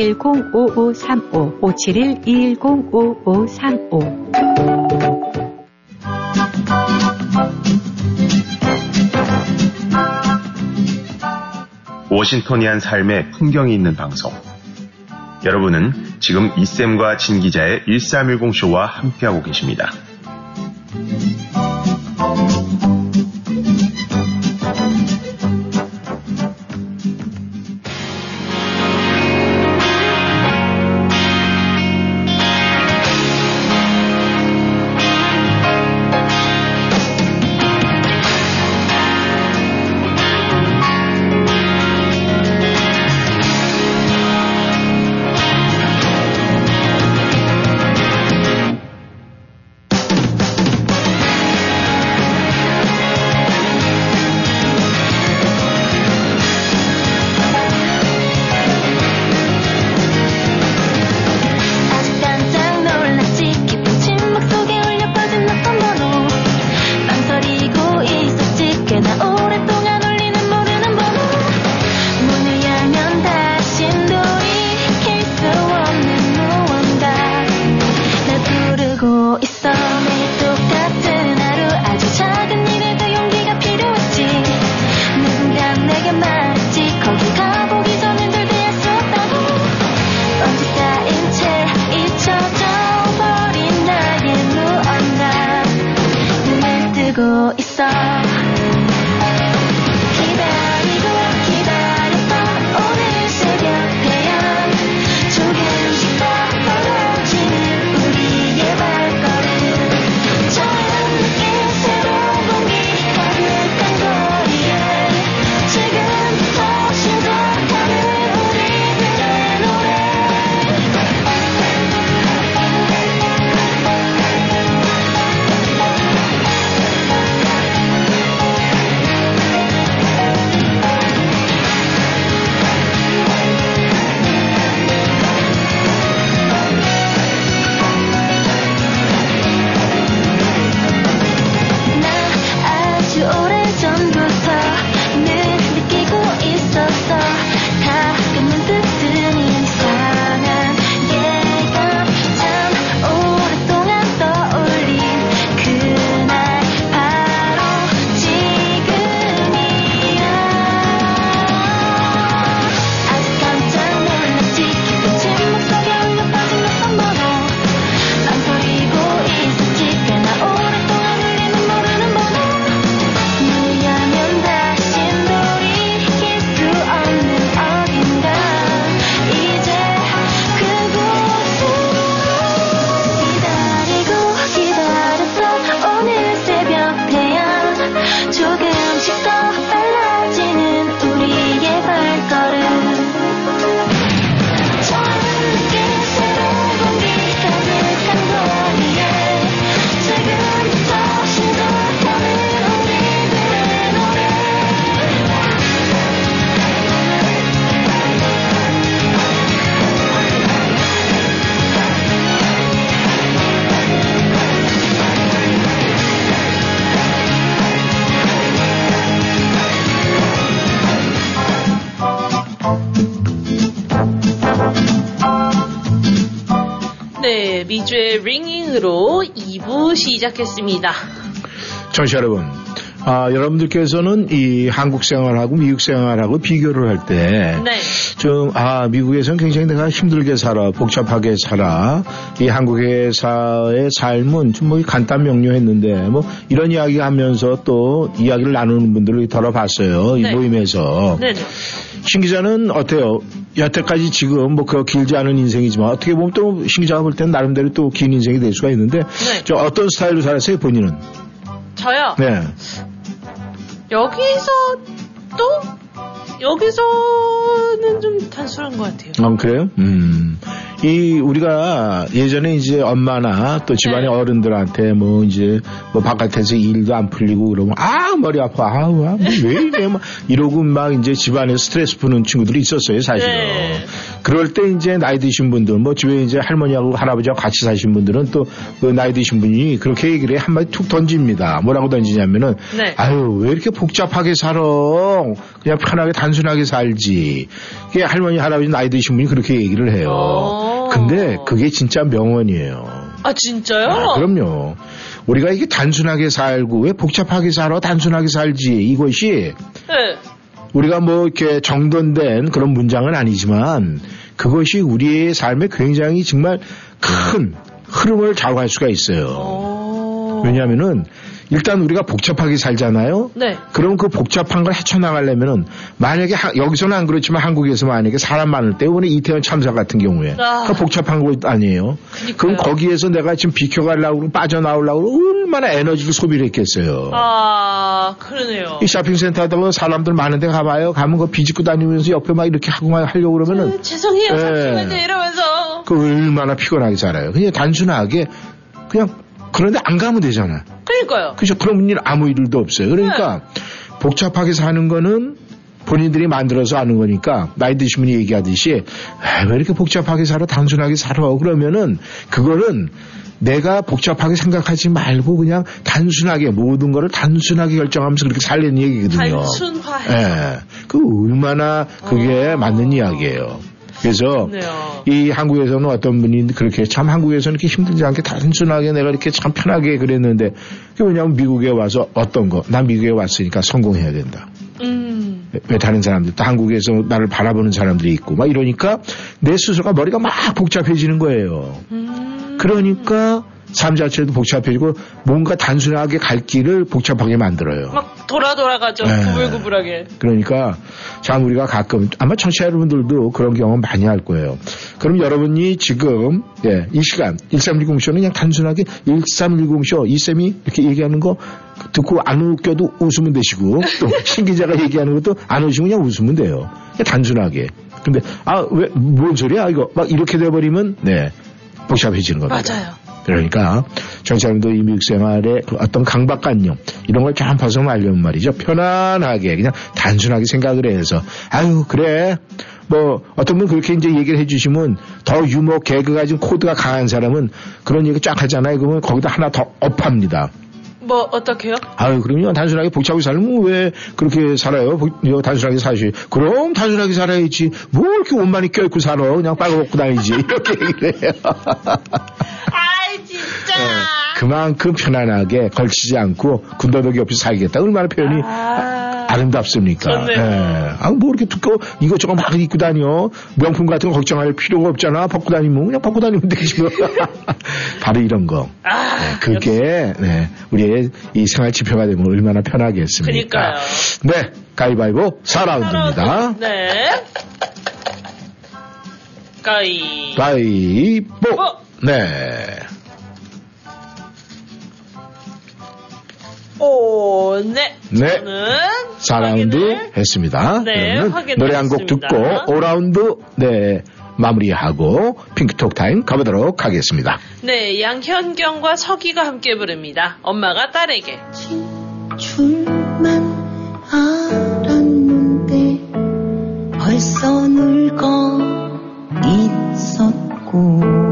210-5535 571-210-5535 워싱턴이한 삶의 풍경이 있는 방송. 여러분은 지금 이쌤과 진 기자의 1310쇼와 함께하고 계십니다. 미주의 링잉으로 2부 시작했습니다. 청취자 여러분, 아, 여러분들께서는 이 한국 생활하고 미국 생활하고 비교를 할 때, 네. 좀, 아, 미국에서는 굉장히 내가 힘들게 살아, 복잡하게 살아, 이 한국에서의 삶은 좀 뭐 간단 명료했는데, 뭐 이런 이야기 하면서 또 이야기를 나누는 분들을 들어봤어요. 이 네. 모임에서. 네네. 신 기자는 어때요? 여태까지 지금 뭐 그 길지 않은 인생이지만 어떻게 보면 또 신 기자가 볼 때는 나름대로 또 긴 인생이 될 수가 있는데, 네. 저 어떤 스타일로 살았어요, 본인은? 저요. 네. 여기서 또 여기서는 좀 단순한 것 같아요. 어, 그래요? 음. 이, 우리가 예전에 이제 엄마나 또 집안의 어른들한테 뭐 이제 뭐 바깥에서 일도 안 풀리고 그러면 아, 머리 아파. 아우, 아, 뭐왜 이래. 막 이러고 막 이제 집안에 스트레스 푸는 친구들이 있었어요, 사실은. 그럴 때 이제 나이 드신 분들, 뭐 집에 이제 할머니하고 할아버지하고 같이 사신 분들은 또 그 나이 드신 분이 그렇게 얘기를 해 한마디 툭 던집니다. 뭐라고 던지냐면은 네. 아유, 왜 이렇게 복잡하게 살아? 그냥 편하게 단순하게 살지. 그게 할머니, 할아버지 나이 드신 분이 그렇게 얘기를 해요. 근데 그게 진짜 명언이에요. 아 진짜요? 아, 그럼요. 우리가 이게 단순하게 살고 왜 복잡하게 살아? 단순하게 살지. 이것이 네. 우리가 뭐 이렇게 정돈된 그런 문장은 아니지만 그것이 우리의 삶에 굉장히 정말 큰 흐름을 좌우할 수가 있어요. 왜냐하면은 일단 우리가 복잡하게 살잖아요. 네. 그럼 그 복잡한 걸 헤쳐나가려면은 만약에 하- 여기서는 안 그렇지만 한국에서 만약에 사람 많을 때 이번에 이태원 참사 같은 경우에 아. 그 복잡한 거 아니에요. 그럼 거기에서 내가 지금 비켜가려고 빠져나오려고 얼마나 에너지를 소비를 했겠어요. 아 그러네요. 이 쇼핑센터도 뭐 사람들 많은데 가봐요. 가면 그 비집고 다니면서 옆에 막 이렇게 하고 막 하려고 그러면은 그 죄송해요 예. 잠시만요 이러면서 그 얼마나 피곤하게 살아요. 그냥 단순하게 그냥 그런데 안 가면 되잖아. 그러니까요. 그죠? 그런 일 아무 일도 없어요. 그러니까 복잡하게 사는 거는 본인들이 만들어서 하는 거니까 나이 드신 분이 얘기하듯이 아, 왜 이렇게 복잡하게 살아 단순하게 살아 그러면은 그거는 내가 복잡하게 생각하지 말고 그냥 단순하게 모든 거를 단순하게 결정하면서 그렇게 살려는 얘기거든요. 단순화해서. 예. 그 얼마나 그게 맞는 이야기예요. 그래서 네요. 이 한국에서는 어떤 분이 그렇게 참 한국에서는 이렇게 힘들지 않게 단순하게 내가 이렇게 참 편하게 그랬는데 그게 왜냐하면 미국에 와서 어떤 거난 미국에 왔으니까 성공해야 된다. 음. 왜- 왜 다른 사람들 또 한국에서 나를 바라보는 사람들이 있고 막 이러니까 내 스스로가 머리가 막 복잡해지는 거예요. 그러니까 삶 자체도 복잡해지고 뭔가 단순하게 갈 길을 복잡하게 만들어요. 막 돌아 돌아가죠 네. 구불구불하게. 그러니까 참 우리가 가끔 아마 청취자 여러분들도 그런 경험 많이 할 거예요. 그럼 여러분이 지금 예, 이 시간 1310쇼는 그냥 단순하게 1310쇼 이쌤이 이렇게 얘기하는 거 듣고 안 웃겨도 웃으면 되시고 또 신 기자가 얘기하는 것도 안 웃으면 그냥 웃으면 돼요. 그냥 단순하게. 근데 아 왜 뭔 소리야 이거 막 이렇게 돼버리면 네 복잡해지는 겁니다. 맞아요. 그러니까 정치자님도 이 미국 생활의 그 어떤 강박관념 이런 걸좀 벗어나려면 말이죠. 편안하게 그냥 단순하게 생각을 해서 아유 그래 뭐 어떤 분 그렇게 이제 얘기를 해주시면 더 유머 개그가 좀 코드가 강한 사람은 그런 얘기 쫙 하잖아요. 그러면 거기다 하나 더 업합니다. 뭐 어떻게요? 아유, 그럼요. 단순하게 복잡하게 살면 왜 그렇게 살아요? 복- 단순하게 사시. 그럼 단순하게 살아야지. 뭐 이렇게 옷만이 껴입고 살아. 그냥 빨아먹고 다니지. 이렇게 얘기를 해요. 진짜. 그만큼 편안하게 걸치지 않고 군더더기 없이 살겠다. 얼마나 표현이 아, 름답습니까 좋네요. 아, 뭐 이렇게 두꺼워 이것저것 막 입고 다녀. 명품 같은 거 걱정할 필요가 없잖아. 벗고 다니면 그냥 벗고 다니면 되지 뭐. 바로 이런 거. 아, 네, 그게 네, 우리의 이 생활 지표가 되면 얼마나 편하겠습니까? 그니까요. 네, 가위바위보 4라운드입니다. 네. 어. 네. 오, 네. 네. 저는 4라운드 했습니다. 네, 그러면 노래 한 곡. 듣고 5라운드 네, 마무리하고 핑크톡 타임 가보도록 하겠습니다. 네, 양현경과 서기가 함께 부릅니다. 엄마가 딸에게. 줄만 알았는데 벌써 늙어 있었고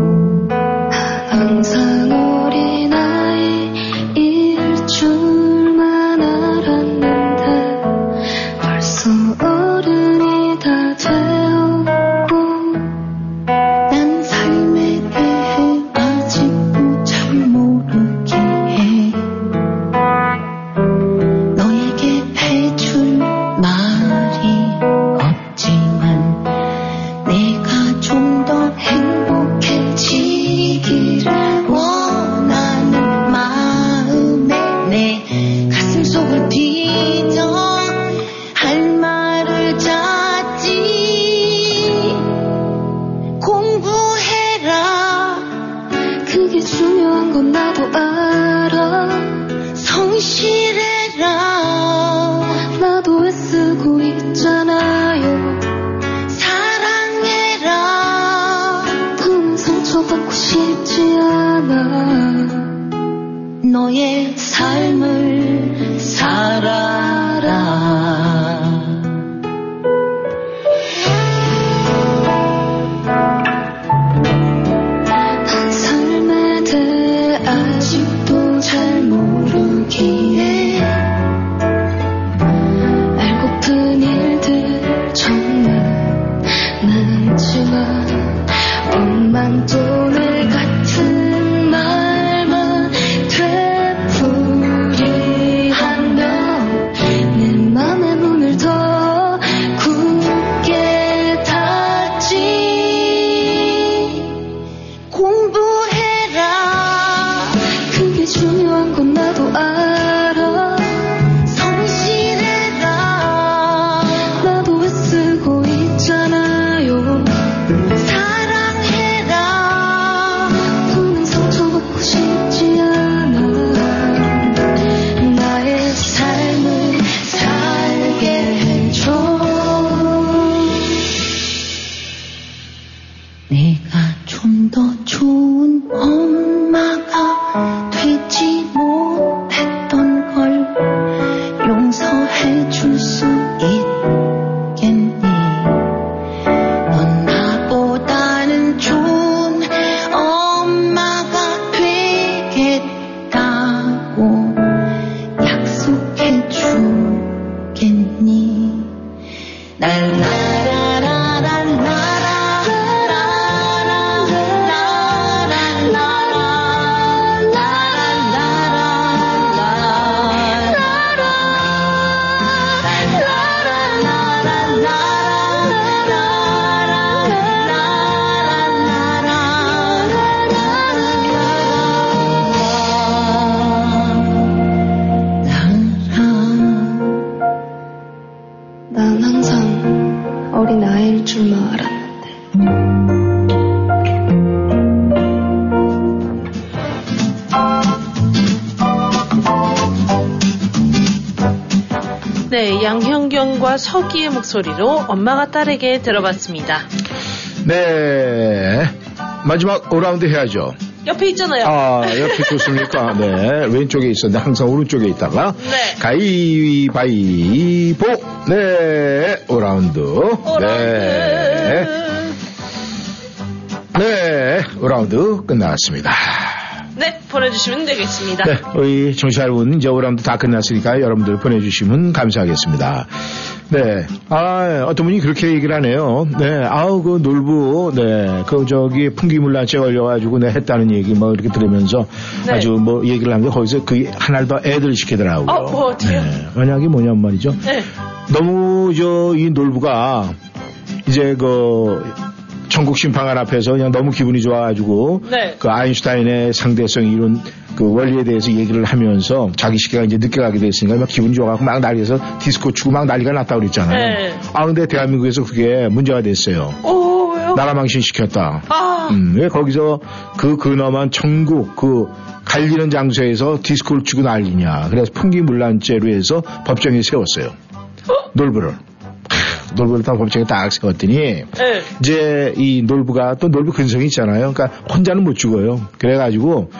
서기의 목소리로 엄마가 딸에게 들어봤습니다. 네. 마지막 5라운드 해야죠. 옆에 있잖아요. 아, 옆에 좋습니까? 네. 왼쪽에 있었는데 항상 오른쪽에 있다가. 네. 가위바위보. 네. 5라운드. 네. 네. 5라운드 끝났습니다. 네, 보내주시면 되겠습니다. 네. 우리 정치 여러분, 이제 5라운드 다 끝났으니까 여러분들 보내주시면 감사하겠습니다. 네. 아, 어떤 분이 그렇게 얘기를 하네요. 네. 아우, 그 놀부, 네. 그 저기 풍기물란죄 걸려가지고 네, 했다는 얘기 뭐 이렇게 들으면서 네. 아주 뭐 얘기를 한 게 거기서 그 하나를 더 애들 시키더라고요. 어, 뭐 어떻게요? 네. 만약에 뭐냐면 말이죠. 네. 너무 저 이 놀부가 이제 그 천국 심판관 앞에서 그냥 너무 기분이 좋아가지고 네. 그 아인슈타인의 상대성 이론 그 원리에 대해서 얘기를 하면서 자기 시계가 이제 늦게 가게 됐으니까 막 기분이 좋아가고 막 난리에서 디스코 추고 막 난리가 났다고 그랬잖아요. 네. 아 근데 대한민국에서 그게 문제가 됐어요. 오, 왜요? 나라 망신 시켰다. 아, 음, 왜 거기서 그 근엄한 천국 그 갈리는 장소에서 디스코를 추고 난리냐. 그래서 풍기물란죄로 해서 법정에 세웠어요. 놀부를. 하, 놀부를 다 법정에 딱 세웠더니 네. 이제 이 놀부가 또 놀부 근성이 있잖아요. 그러니까 혼자는 못 죽어요. 그래가지고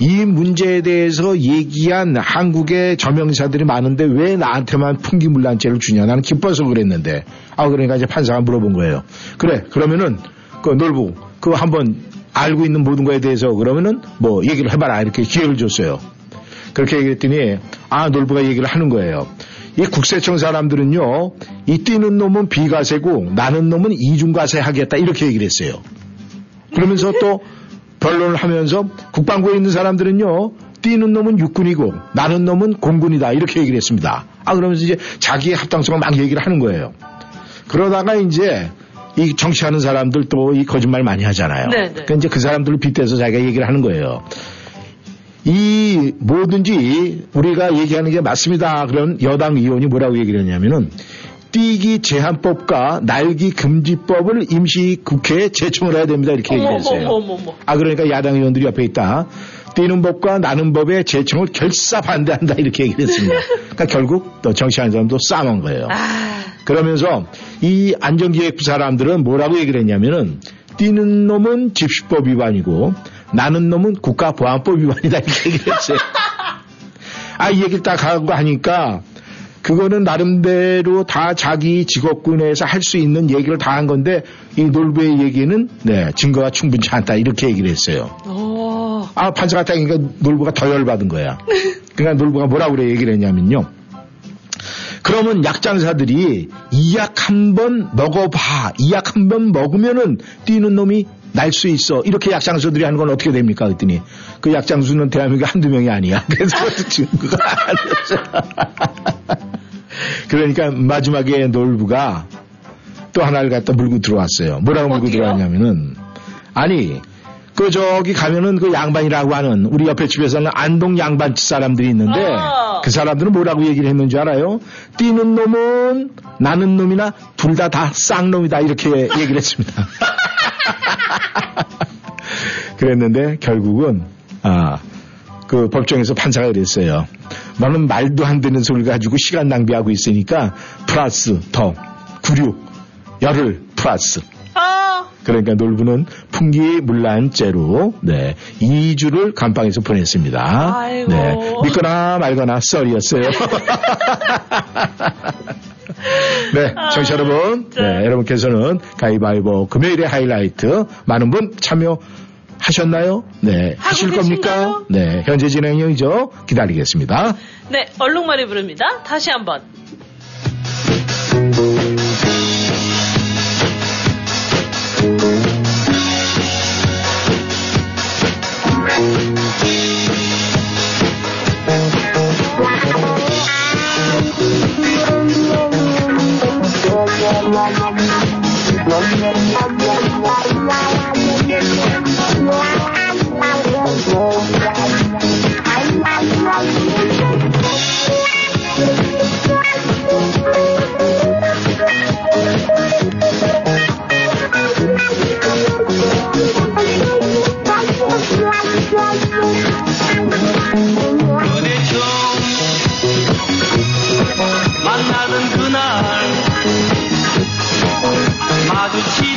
이 문제에 대해서 얘기한 한국의 저명사들이 많은데 왜 나한테만 풍기물란죄를 주냐. 나는 기뻐서 그랬는데. 아, 그러니까 이제 판사가 물어본 거예요. 그래, 그러면은 그 놀부, 그거 한번 알고 있는 모든 거에 대해서 그러면은 뭐 얘기를 해봐라. 이렇게 기회를 줬어요. 그렇게 얘기했더니 아, 놀부가 얘기를 하는 거예요. 이 국세청 사람들은요, 이 뛰는 놈은 비과세고 나는 놈은 이중과세 하겠다. 이렇게 얘기를 했어요. 그러면서 또 변론을 하면서 국방부에 있는 사람들은요, 뛰는 놈은 육군이고 나는 놈은 공군이다. 이렇게 얘기를 했습니다. 아, 그러면서 이제 자기의 합당성을 막 얘기를 하는 거예요. 그러다가 이제 이 정치하는 사람들 또 이 거짓말 많이 하잖아요. 네, 네. 그러니까 이제 그 사람들을 빗대서 자기가 얘기를 하는 거예요. 이 뭐든지 우리가 얘기하는 게 맞습니다. 그런 여당 의원이 뭐라고 얘기를 했냐면은 뛰기 제한법과 날기 금지법을 임시 국회에 제청을 해야 됩니다. 이렇게 얘기했어요. 아 그러니까 야당 의원들이 옆에 있다. 뛰는 법과 나는 법의 제청을 결사 반대한다 이렇게 얘기를 했습니다. 그러니까 결국 또 정치하는 사람도 싸움한 거예요. 그러면서 이 안전기획부 사람들은 뭐라고 얘기를 했냐면은 뛰는 놈은 집시법 위반이고 나는 놈은 국가보안법 위반이다 이렇게 얘기를 했어요. 아, 이 얘기를 딱 하고 하니까 그거는 나름대로 다 자기 직업군에서 할 수 있는 얘기를 다 한 건데 이 놀부의 얘기는 네, 증거가 충분치 않다 이렇게 얘기를 했어요. 어. 아, 판사가 딱니까 놀부가 더 열받은 거야. 그러니까 놀부가 뭐라고 그래 얘기를 했냐면요. 그러면 약장사들이 이 약 한 번 먹어봐. 이 약 한 번 먹으면은 뛰는 놈이 날 수 있어. 이렇게 약장수들이 하는 건 어떻게 됩니까? 그랬더니 그 약장수는 대한민국에 한두 명이 아니야. 그래서 그것도 증거가 아니었어. 그러니까 마지막에 놀부가 또 하나를 갖다 물고 들어왔어요. 뭐라고 물고 들어왔냐면은 아니 그 저기 가면은 그 양반이라고 하는 우리 옆에 집에서는 안동 양반 사람들이 있는데 그 사람들은 뭐라고 얘기를 했는지 알아요? 뛰는 놈은 나는 놈이나 둘 다 다 쌍놈이다 이렇게 얘기를 했습니다. 그랬는데 결국은 아 그 법정에서 판사가 그랬어요. 너는 말도 안 되는 소리를 가지고 시간 낭비하고 있으니까 플러스 더 구류 열을 플러스 아, 그러니까 놀부는 풍기물란죄로 네 2주를 감방에서 보냈습니다. 아이고. 네 믿거나 말거나 썰이었어요. 네, 청취자 여러분, 네, 여러분께서는 가위바위보 금요일의 하이라이트 많은 분 참여 하셨나요? 네, 하실 겁니까? 네, 현재 진행형이죠. 기다리겠습니다. 네, 얼룩말이 부릅니다. 다시 한번. 만나던 마주치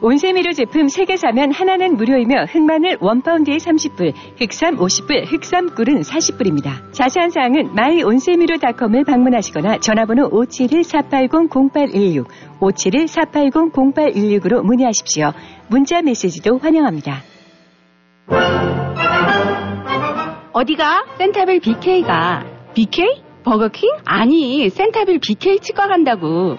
온세미료 제품 3개 사면 하나는 무료이며 흑마늘 1파운드에 30불, 흑삼 50불, 흑삼꿀은 40불입니다. 자세한 사항은 myon세미료닷컴을 방문하시거나 전화번호 571-480-0816, 571-480-0816으로 문의하십시오. 문자 메시지도 환영합니다. 어디가? 센타빌 BK가. BK? 버거킹? 아니, 센타빌 BK 치과 간다고.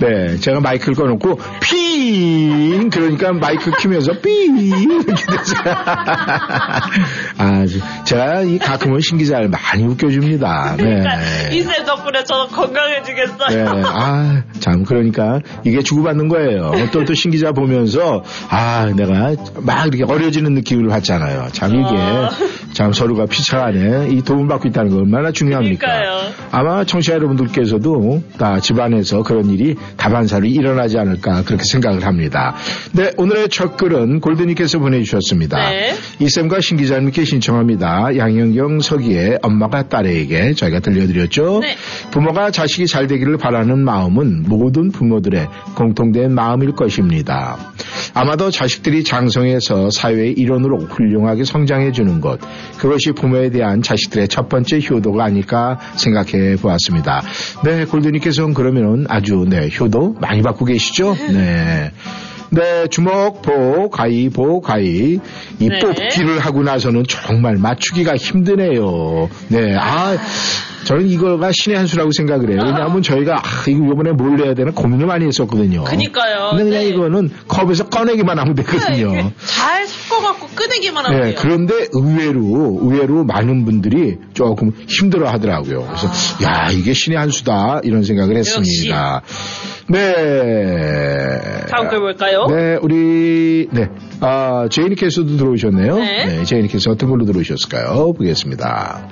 네, 제가 마이크를 꺼놓고 핑 그러니까 마이크 키면서 삥 이렇게 됐어요. 아, 제가 이 가끔은 신 기자를 많이 웃겨줍니다. 네. 이쌤 덕분에 저는 건강해지겠어요. 네, 아, 참, 그러니까, 이게 주고받는 거예요. 또, 또, 신 기자 보면서, 아, 내가 막 이렇게 어려지는 느낌을 받잖아요. 참, 이게, 어. 참, 서로가 피차간에 이 도움받고 있다는 거 얼마나 중요합니까? 그러니까요. 아마 청취자 여러분들께서도 다 집안에서 그런 일이 다반사로 일어나지 않을까, 그렇게 생각을 합니다. 네, 오늘의 첫 글은 골드님께서 보내주셨습니다. 네. 이쌤과 신 기자님께 신청합니다. 양현경 서기의 엄마가 딸에게 저희가 들려드렸죠. 네. 부모가 자식이 잘 되기를 바라는 마음은 모든 부모들의 공통된 마음일 것입니다. 아마도 자식들이 장성해서 사회의 일원으로 훌륭하게 성장해 주는 것, 그것이 부모에 대한 자식들의 첫 번째 효도가 아닐까 생각해 보았습니다. 네, 골드님께서는 그러면은 아주 네, 효도 많이 받고 계시죠? 네. 네, 주먹, 보, 가위, 보, 가위. 이 네. 뽑기를 하고 나서는 정말 맞추기가 힘드네요. 네, 아, 저는 이거가 신의 한 수라고 생각을 해요. 왜냐하면 저희가, 아, 이거 이번에 뭘 내야 되나 고민을 많이 했었거든요. 그니까요. 근데 그냥 네. 이거는 컵에서 꺼내기만 하면 되거든요. 잘 섞어갖고 끄내기만 하면 네, 돼요. 그런데 의외로, 의외로 많은 분들이 조금 힘들어 하더라고요. 그래서, 야, 이게 신의 한 수다. 이런 생각을 했습니다. 네. 다음 글 볼까요? 네, 우리, 네. 아, 제이니께서도 들어오셨네요. 네. 제이니께서 어떤 걸로 들어오셨을까요? 보겠습니다.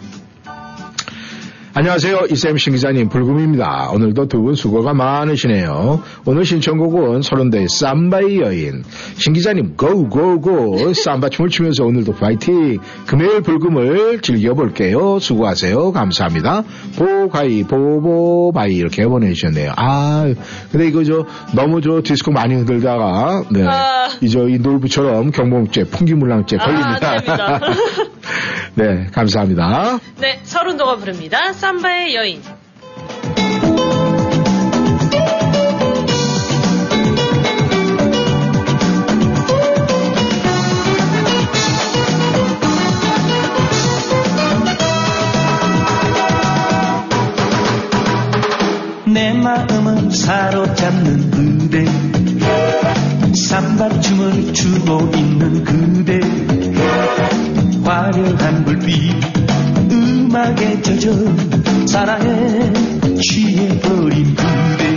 안녕하세요. 이쌤 신 기자님, 불금입니다. 오늘도 두 분 수고가 많으시네요. 오늘 신청곡은 서른대의 쌈바의 여인. 신 기자님, 고, 고, 고. 쌈바 춤을 추면서 오늘도 파이팅. 금요일 불금을 즐겨볼게요. 수고하세요. 감사합니다. 보가이, 보보바이. 이렇게 보내주셨네요. 아, 근데 이거 저, 너무 저 디스코 많이 흔들다가, 네. 아. 이저 이 놀부처럼 경범죄, 풍기물랑죄 걸립니다. 아. 네, 감사합니다. 네, 서른도가 부릅니다. 삼바의 여인. 내 마음을 사로잡는 그대 삼바춤을 추고 있는 그대 화려한 불빛 음악에 젖어 사랑에 취해버린 그대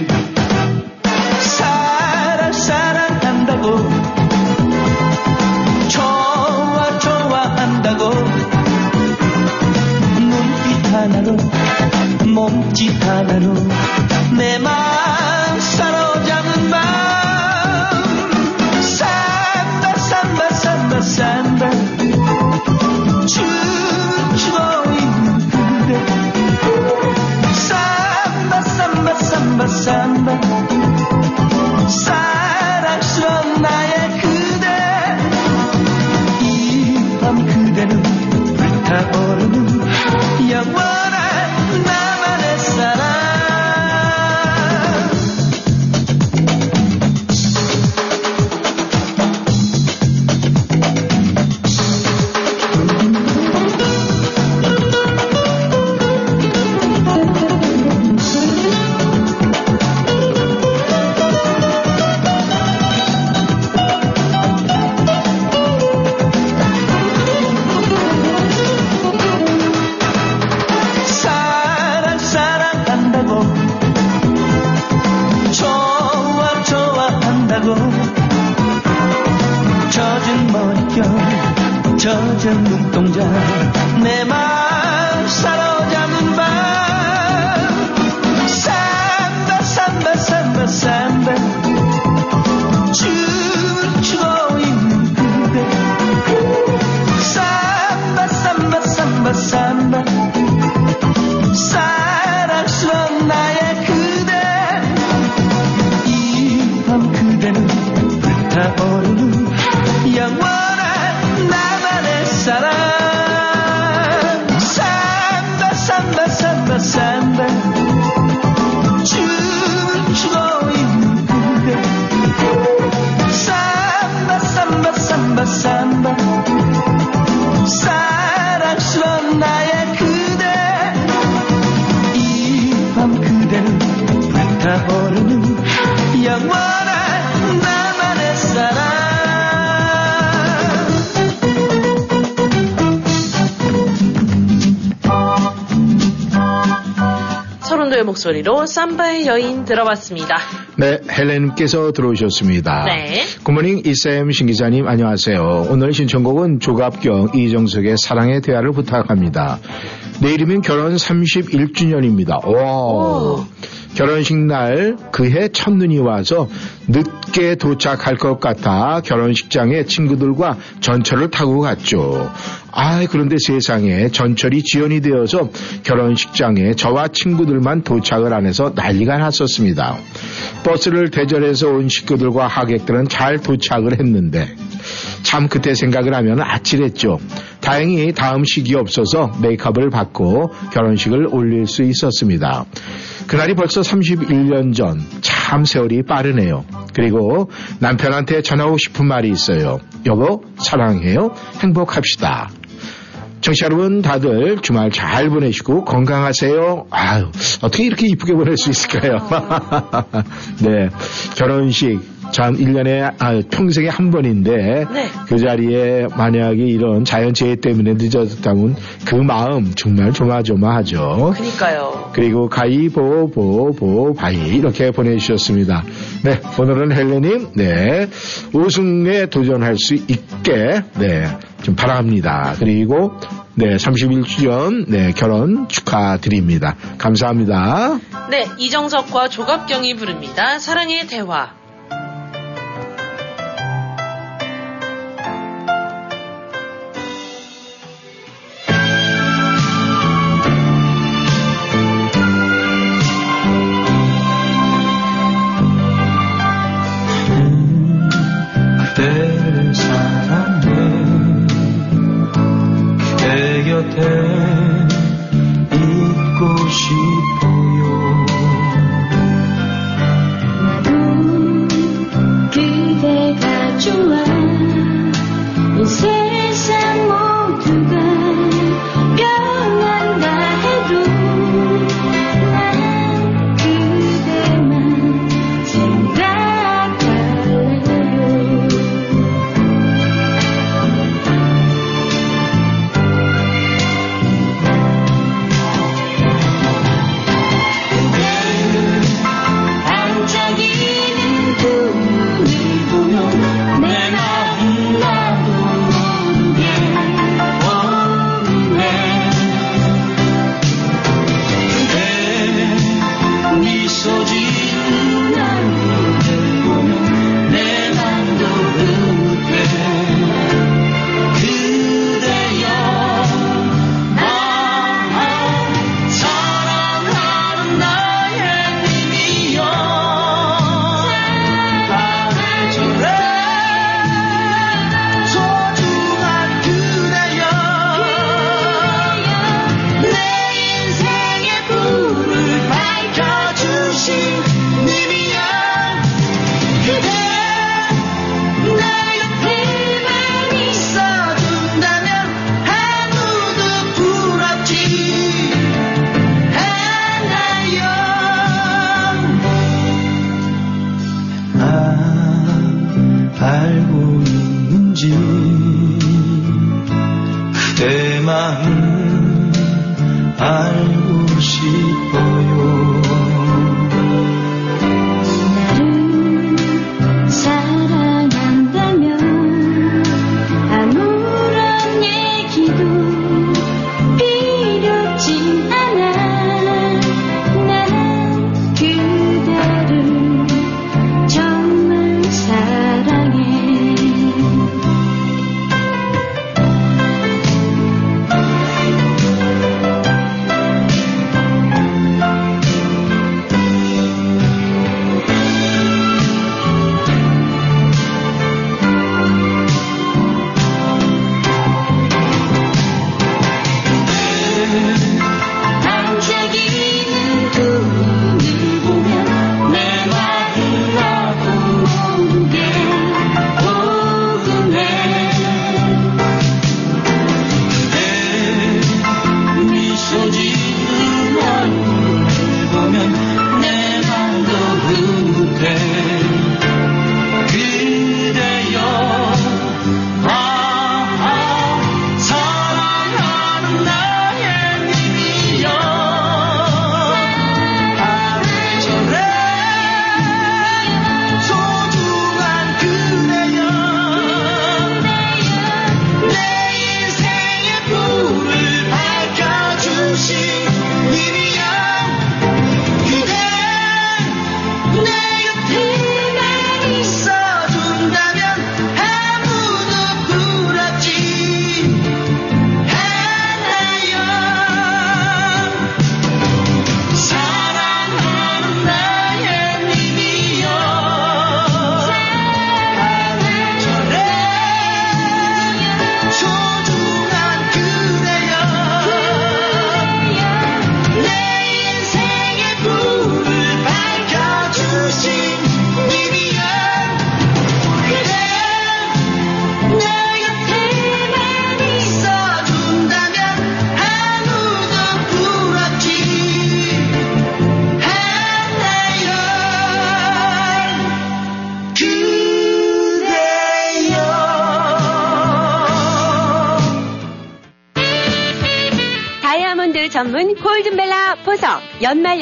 목소리로 삼바의 여인 들어봤습니다. 네, 헬렌님께서 들어오셨습니다. 네. 굿모닝 이쌤 신기자님 안녕하세요. 오늘 신청곡은 조갑경 이정석의 사랑의 대화를 부탁합니다. 내일이면 결혼 31주년입니다. 와. 결혼식 날 그해 첫눈이 와서 늦게 도착할 것 같아 결혼식장에 친구들과 전철을 타고 갔죠. 아, 그런데 세상에 전철이 지연이 되어서 결혼식장에 저와 친구들만 도착을 안 해서 난리가 났었습니다. 버스를 대절해서 온 식구들과 하객들은 잘 도착을 했는데 참 그때 생각을 하면 아찔했죠. 다행히 다음 식이 없어서 메이크업을 받고 결혼식을 올릴 수 있었습니다. 그날이 벌써 31년 전. 참 세월이 빠르네요. 그리고 남편한테 전하고 싶은 말이 있어요. 여보, 사랑해요. 행복합시다. 청취자 여러분 다들 주말 잘 보내시고 건강하세요. 아유, 어떻게 이렇게 이쁘게 보낼 수 있을까요? 네. 결혼식 참 1년에 아, 평생에 한 번인데 네. 그 자리에 만약에 이런 자연재해 때문에 늦어졌다면 그 마음 정말 조마조마하죠. 그니까요. 그리고 가위보보보 바위 이렇게 보내주셨습니다. 네, 오늘은 헬렌님, 네, 우승에 도전할 수 있게, 네, 좀 바랍니다. 그리고, 네, 31주년, 네, 결혼 축하드립니다. 감사합니다. 네, 이정석과 조갑경이 부릅니다. 사랑의 대화.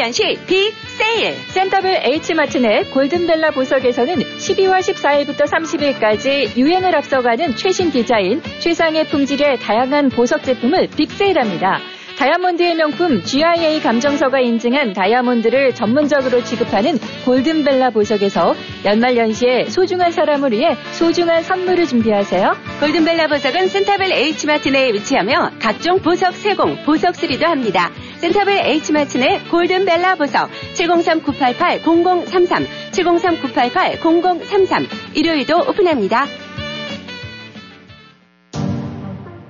연말연시 빅 세일 센터블 H마트 내 골든벨라 보석에서는 12월 14일부터 30일까지 유행을 앞서가는 최신 디자인, 최상의 품질의 다양한 보석 제품을 빅세일합니다. 다이아몬드의 명품 GIA 감정서가 인증한 다이아몬드를 전문적으로 취급하는 골든벨라 보석에서 연말연시에 소중한 사람을 위해 소중한 선물을 준비하세요. 골든벨라 보석은 센터블 H마트 내에 위치하며 각종 보석 세공, 보석 수리도 합니다. 센터빌 H마트 내 골든벨라 보석 703-988-0033 703-988-0033 일요일도 오픈합니다.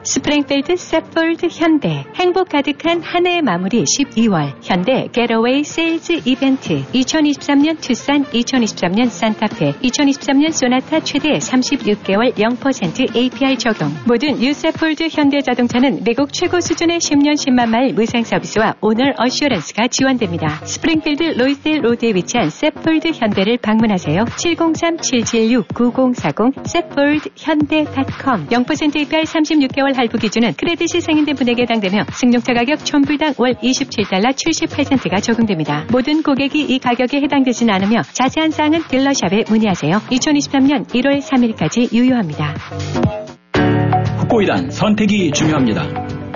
스프링필드 세폴드 현대. 행복 가득한 한 해의 마무리 12월. 현대 Getaway Sales Event 2023년 투싼 2023년 산타페 2023년 소나타 최대 36개월 0% APR 적용. 모든 유세폴드 현대 자동차는 미국 최고 수준의 10년 10만 마일 무상 서비스와 Owner Assurance가 지원됩니다. 스프링필드 로이스데일 로드에 위치한 세폴드 현대를 방문하세요. 703-776-9040 세폴드 현대.com 0% APR 36개월 할부 기준은 크레딧이 생인된 분에게 해당되며 승용차 가격 1000불당 월 27달러 78센트가 적용됩니다. 모든 고객이 이 가격에 해당되진 않으며 자세한 사항은 딜러샵에 문의하세요. 2023년 1월 3일까지 유효합니다. 후코이단 선택이 중요합니다.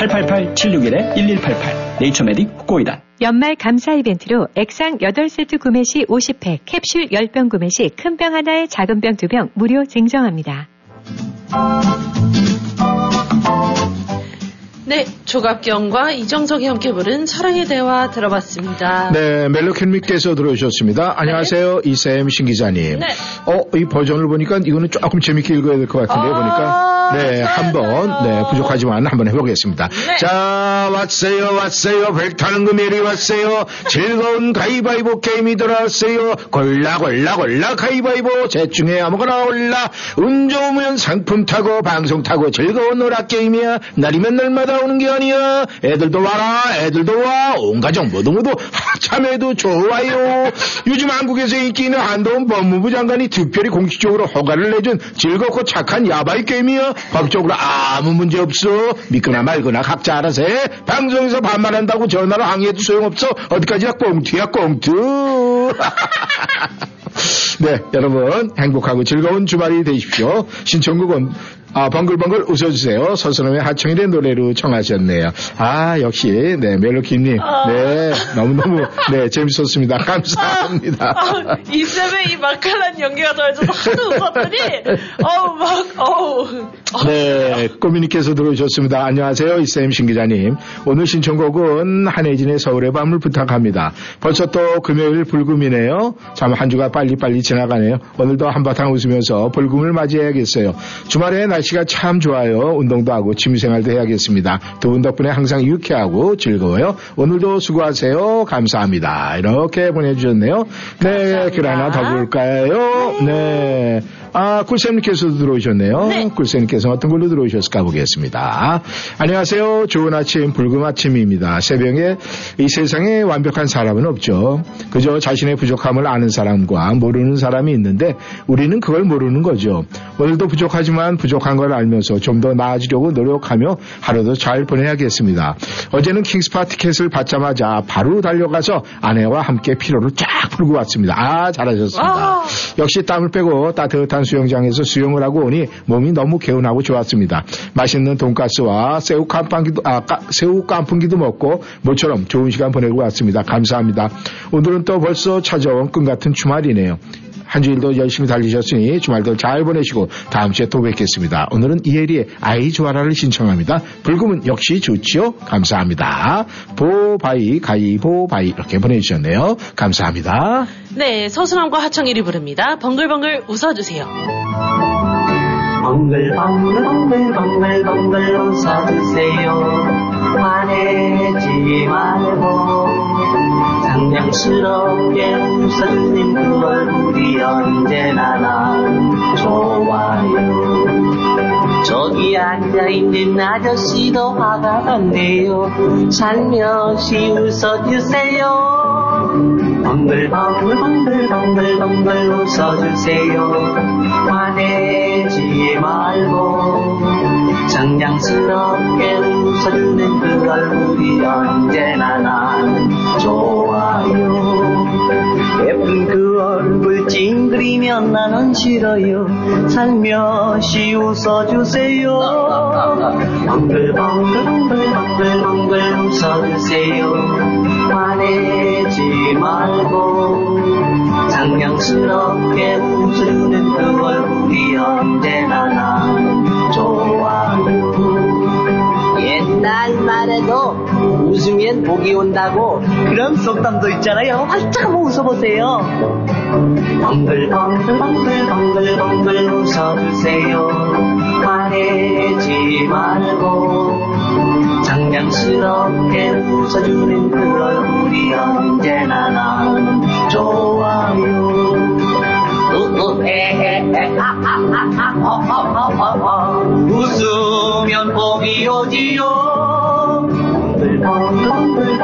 888-761-1188 네이처메딕 후코이단 연말 감사 이벤트로 액상 8세트 구매 시 50팩, 캡슐 10병 구매 시 큰 병 하나에 작은 병 2병 무료 증정합니다. 네, 조갑경과 이정석이 함께 부른 사랑의 대화 들어봤습니다. 네, 멜로캔미께서 들어오셨습니다. 안녕하세요, 이쌤 신 기자님. 네. 어, 이 버전을 보니까 이거는 조금 재밌게 읽어야 될 것 같은데 아, 보니까 네, 한번 네 부족하지만 한번 해보겠습니다. 네. 자, 왔어요, 왔어요, 백 타는 금요일이 왔어요. 즐거운 가위바위보 게임이 들어왔어요. 골라, 골라, 골라, 가위바위보. 셋 중에 아무거나 올라. 운 좋으면 상품 타고 방송 타고 즐거운 오락 게임이야. 날이면 날마다 오는 게 아니야. 애들도 와라, 애들도 와. 온 가족 모두 모두 참여해도 좋아요. 요즘 한국에서 인기 있는 한동훈 법무부 장관이 특별히 공식적으로 허가를 내준 즐겁고 착한 야바이 게임이야. 법적으로 아무 문제 없어. 믿거나 말거나 각자 알아서 해. 방송에서 반말한다고 전화로 항의해도 소용없어. 어디까지나 꽁투야 꽁투. 네, 여러분 행복하고 즐거운 주말이 되십시오. 신청곡은 아, 벙글벙글 웃어주세요. 서선호의 하청일의 노래로 청하셨네요. 아, 역시, 네, 멜로키님. 네, 너무너무, 네, 재밌었습니다. 감사합니다. 아, 이 쌤의 이 맛깔난 연기가 더해져서 하도 웃었더니, 어우, 막, 어우. 네, 꼬미님께서 들어오셨습니다. 안녕하세요, 이쌤 신기자님. 오늘 신청곡은 한혜진의 서울의 밤을 부탁합니다. 벌써 또 금요일 불금이네요. 참 한 주가 빨리빨리 지나가네요. 오늘도 한바탕 웃으면서 불금을 맞이해야겠어요. 주말에 날 씨가 참 좋아요. 운동도 하고 취미생활도 해야겠습니다. 두 분 덕분에 항상 유쾌하고 즐거워요. 오늘도 수고하세요. 감사합니다. 이렇게 보내주셨네요. 네, 글 하나 더 볼까요? 네. 아, 꿀쌤님께서도 들어오셨네요. 꿀쌤님께서 어떤 걸로 들어오셨을까 보겠습니다. 안녕하세요. 좋은 아침, 붉은 아침입니다. 새벽에 이 세상에 완벽한 사람은 없죠. 그저 자신의 부족함을 아는 사람과 모르는 사람이 있는데 우리는 그걸 모르는 거죠. 오늘도 부족하지만 부족한 걸 알면서 좀 더 나아지려고 노력하며 하루도 잘 보내야겠습니다. 어제는 킹스파 티켓을 받자마자 바로 달려가서 아내와 함께 피로를 쫙 풀고 왔습니다. 아, 잘하셨습니다. 역시 땀을 빼고 따뜻한 수영장에서 수영을 하고 오니 몸이 너무 개운하고 좋았습니다. 맛있는 돈가스와 새우 깐풍기도, 아, 까- 새우 깐풍기도 먹고 모처럼 좋은 시간 보내고 왔습니다. 감사합니다. 오늘은 또 벌써 찾아온 꿈 같은 주말이네요. 한 주일도 열심히 달리셨으니 주말도 잘 보내시고 다음 주에 또 뵙겠습니다. 오늘은 이혜리의 아이 주아라를 신청합니다. 불금은 역시 좋지요? 감사합니다. 보바이 가이보바이 이렇게 보내주셨네요. 감사합니다. 네, 서수남과 하청일이 부릅니다. 벙글벙글 웃어주세요. 벙글 벙글 벙글 벙글 웃어주세요 화내지 말고 장량스럽게 웃어주는 그 얼굴이 언제나 난 좋아요 저기 앉아있는 아저씨도 화가 났네요. 살며시 웃어주세요. 벙글벙글벙글벙글벙글 웃어주세요. 화내지 말고 장량스럽게 웃어주는 그 얼굴이 언제나 난 좋아요. 예쁜 그 얼굴 찡그리면 나는 싫어요. 살며시 웃어주세요. 벙글벙글벙글벙글벙글 웃어주세요. 화내지 말고 장량스럽게 웃어주는 그 얼굴이 언제나 난 복이 온다고 그런 속담도 있잖아요. 활짝 한번 웃어보세요. 벙글벙글벙글벙글벙글 웃어주세요. 화내지 말고 장량스럽게 웃어주는 그 얼굴이 언제나 난 좋아요. 웃으면 복이 오지요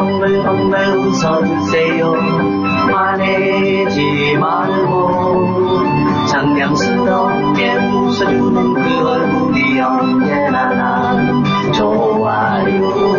벙글벙글벙글 웃어주세요. 화내지 말고 장량스럽게 웃어주는 그 얼굴이 언제나 난 좋아요.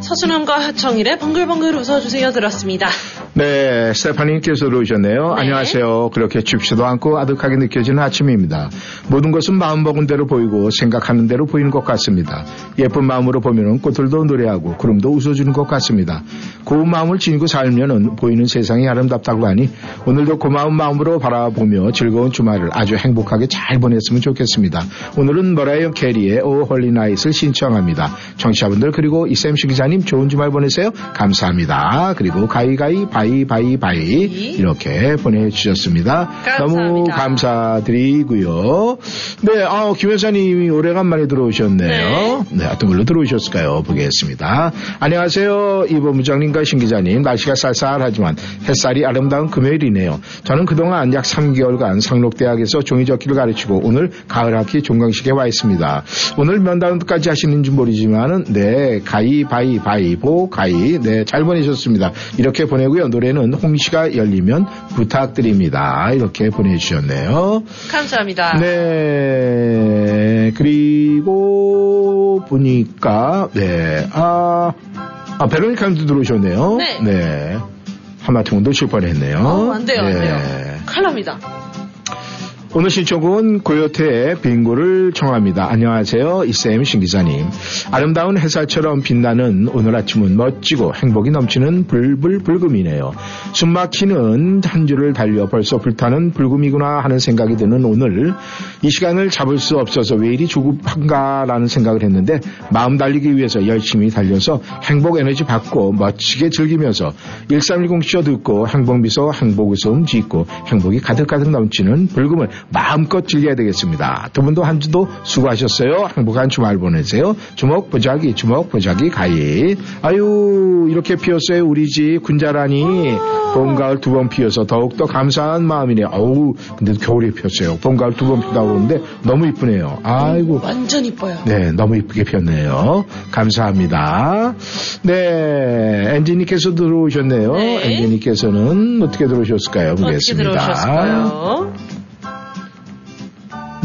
서수남과 하청일의 벙글벙글 웃어주세요. 들었습니다. 네, 스테파님께서 들어오셨네요. 안녕하세요. 그렇게 춥지도 않고 아득하게 느껴지는 아침입니다. 모든 것은 마음 먹은 대로 보이고 생각하는 대로 보이는 것 같습니다. 예쁜 마음으로 보면은 꽃들도 노래하고 구름도 웃어주는 것 같습니다. 고운 마음을 지니고 살면은 보이는 세상이 아름답다고 하니 오늘도 고마운 마음으로 바라보며 즐거운 주말을 아주 행복하게 잘 보냈으면 좋겠습니다. 오늘은 머라이어 캐리의 O Holy Night을 신청합니다. 청취자분들 그리고 이쌤 신 기자님 좋은 주말 보내세요. 감사합니다. 그리고 가위가위 바위 바위 바위 이렇게 보내주셨습니다. 너무 감사드리고요. 네, 아, 김 여사님이 오래간만에 들어오셨네요. 네. 어떤 걸로 들어오셨을까요? 보겠습니다. 안녕하세요. 이범부장님과 신 기자님. 날씨가 쌀쌀하지만 햇살이 아름다운 금요일이네요. 저는 그동안 약 3개월간 상록대학에서 종이접기를 가르치고 오늘 가을학기 종강식에 와 있습니다. 오늘 면담까지 하시는지 모르지만은 네 가위 바위 바위보 가위 네 잘 보내셨습니다. 이렇게 보내고요. 노래는 홍시가 열리면 부탁드립니다. 이렇게 보내주셨네요. 감사합니다. 네 그리고 보니까 네 아 아, 베로니카님도 들어오셨네요. 네. 하마터면 놓칠 뻔했네요. 어, 안 돼요, 안 네. 돼요. 큰일 납니다. 오늘 신청곡은 고요태의 빙고를 청합니다. 안녕하세요. 이쌤 신기자님. 아름다운 햇살처럼 빛나는 오늘 아침은 멋지고 행복이 넘치는 불불불금이네요. 숨막히는 한 줄을 달려 벌써 불타는 불금이구나 하는 생각이 드는 오늘 이 시간을 잡을 수 없어서 왜 이리 조급한가라는 생각을 했는데 마음 달리기 위해서 열심히 달려서 행복 에너지 받고 멋지게 즐기면서 1310쇼 듣고 행복 미소 행복 웃음 짓고 행복이 가득가득 넘치는 불금을 마음껏 즐겨야 되겠습니다. 두 분도 한 주도 수고하셨어요. 행복한 주말 보내세요. 주먹 보자기 주먹 보자기 가이 아유 이렇게 피었어요 우리 집 군자란이 봄 가을 두 번 피어서 더욱더 감사한 마음이네요. 어우 근데 겨울에 피었어요. 봄 가을 두 번 피다고 그러는데 너무 이쁘네요. 아이고 완전 이뻐요. 네, 너무 이쁘게 피었네요. 감사합니다. 네, 엔지니께서 들어오셨네요. 네. 엔지니께서는 어떻게 들어오셨을까요? 어떻게 보겠습니다. 들어오셨을까요?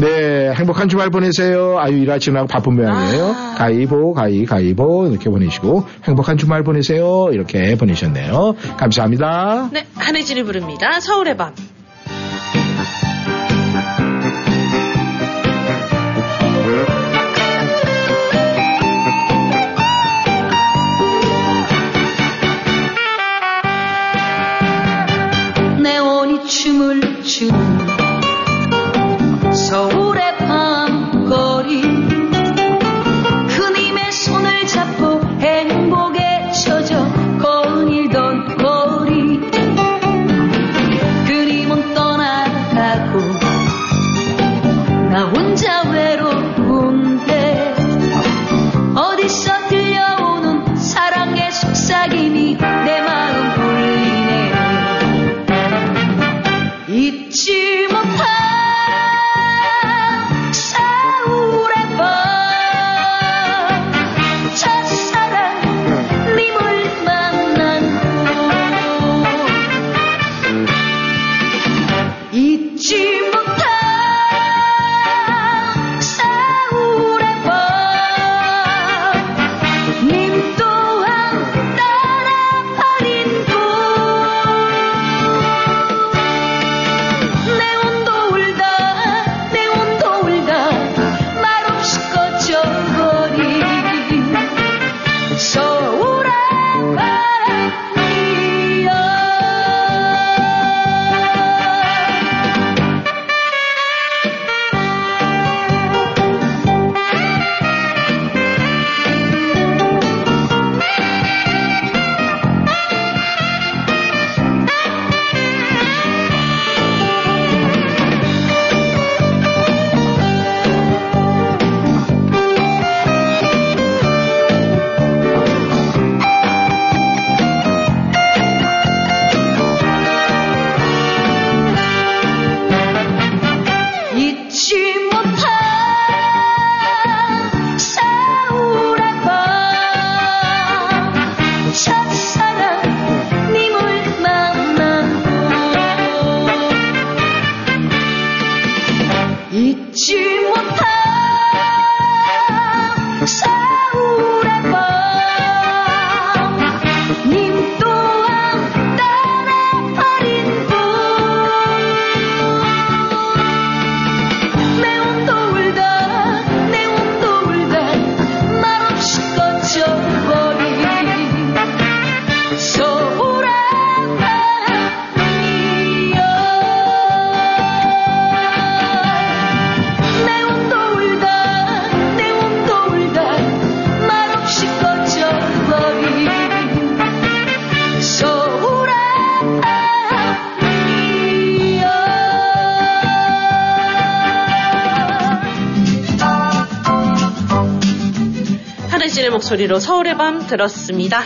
네, 행복한 주말 보내세요. 아유, 일하시느라고 바쁜 모양이에요. 가이보, 가이, 가이보, 이렇게 보내시고, 행복한 주말 보내세요. 이렇게 보내셨네요. 감사합니다. 네, 한혜진이 부릅니다. 서울의 밤. 춤을 추는 소리로 서울의 밤 들었습니다.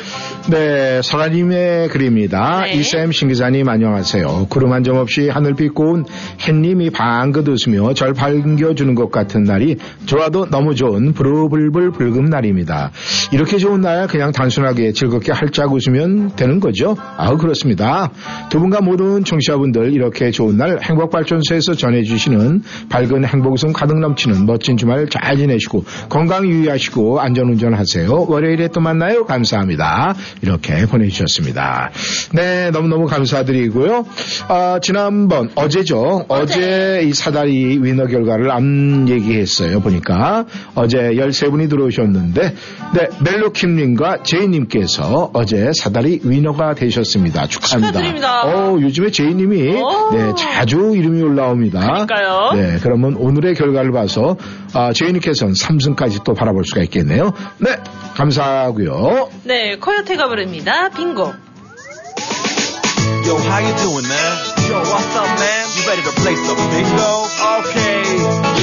네, 설아님의 글입니다. 네. 이쌤 신기자님 안녕하세요. 구름 한 점 없이 하늘 빛고 온 햇님이 방긋 웃으며 절 반겨주는 것 같은 날이 좋아도 너무 좋은 부르불불 붉은 날입니다. 이렇게 좋은 날 그냥 단순하게 즐겁게 활짝 웃으면 되는 거죠? 아우 그렇습니다. 두 분과 모든 청취자분들 이렇게 좋은 날 행복발전소에서 전해주시는 밝은 행복성 가득 넘치는 멋진 주말 잘 지내시고 건강 유의하시고 안전운전 하세요. 월요일에 또 만나요. 감사합니다. 이렇게 보내주셨습니다. 네, 너무너무 감사드리고요. 아, 지난번, 어제죠. 어제 이 사다리 위너 결과를 안 얘기했어요. 보니까. 어제 13분이 들어오셨는데, 네, 멜로킴님과 제이님께서 어제 사다리 위너가 되셨습니다. 축하합니다. 축하드립니다. 어, 요즘에 제이님이 네, 자주 이름이 올라옵니다. 그러니까요. 네, 그러면 오늘의 결과를 봐서 아, 제이님께서는 3승까지 또 바라볼 수가 있겠네요. 네, 감사하고요. 네, 코요테가 부릅니다. 빙고. Yo, how you doing, man? Yo, what's up, man? You ready to play some bingo? Okay.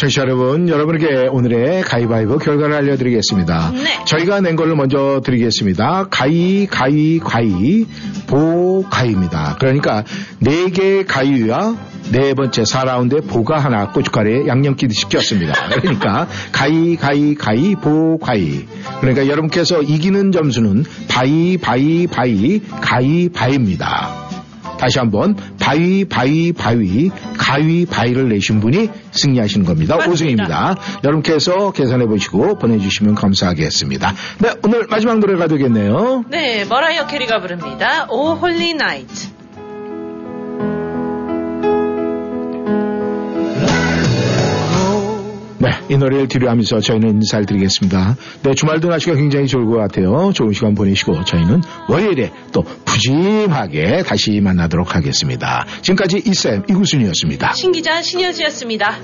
청취자 여러분, 여러분에게 오늘의 가위바위보 결과를 알려드리겠습니다. 네. 저희가 낸 걸로 먼저 드리겠습니다. 가위, 가위, 가위, 보, 가위입니다. 그러니까 네 개의 가위와 네 번째 4라운드에 보가 하나 고춧가루에 양념기도 시켰습니다. 그러니까 가위, 가위, 가위, 보, 가위. 그러니까 여러분께서 이기는 점수는 바위, 바위, 바위, 가위, 바위입니다. 다시 한번 바위 바위 바위 가위 바위를 내신 분이 승리하시는 겁니다. 맞습니다. 우승입니다. 여러분께서 계산해 보시고 보내주시면 감사하겠습니다. 네 오늘 마지막 노래가 되겠네요. 네, 머라이어 캐리가 부릅니다. O Holy Night. 네, 이 노래를 뒤로 하면서 저희는 인사를 드리겠습니다. 네, 주말도 날씨가 굉장히 좋을 것 같아요. 좋은 시간 보내시고 저희는 월요일에 또 푸짐하게 다시 만나도록 하겠습니다. 지금까지 이쌤 이구순이었습니다. 신기자 신여지였습니다.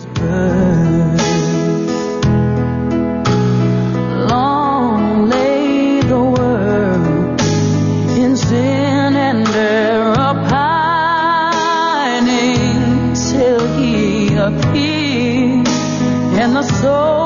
Oh.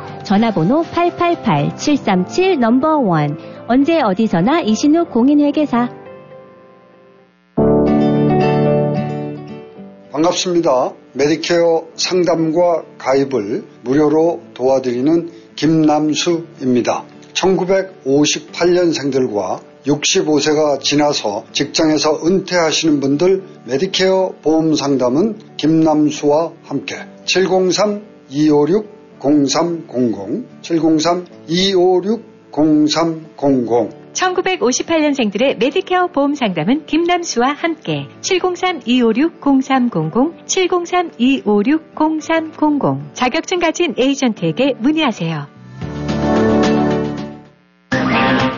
전화번호 888-737 넘버 1 언제 어디서나 이신욱 공인회계사 반갑습니다. 메디케어 상담과 가입을 무료로 도와드리는 김남수입니다. 1958년생들과 65세가 지나서 직장에서 은퇴하시는 분들 메디케어 보험 상담은 김남수와 함께 703-256-0300 703-256-0300 1958년생들의 메디케어 보험 상담은 김남수와 함께 703-256-0300, 703-256-0300 자격증 가진 에이전트에게 문의하세요.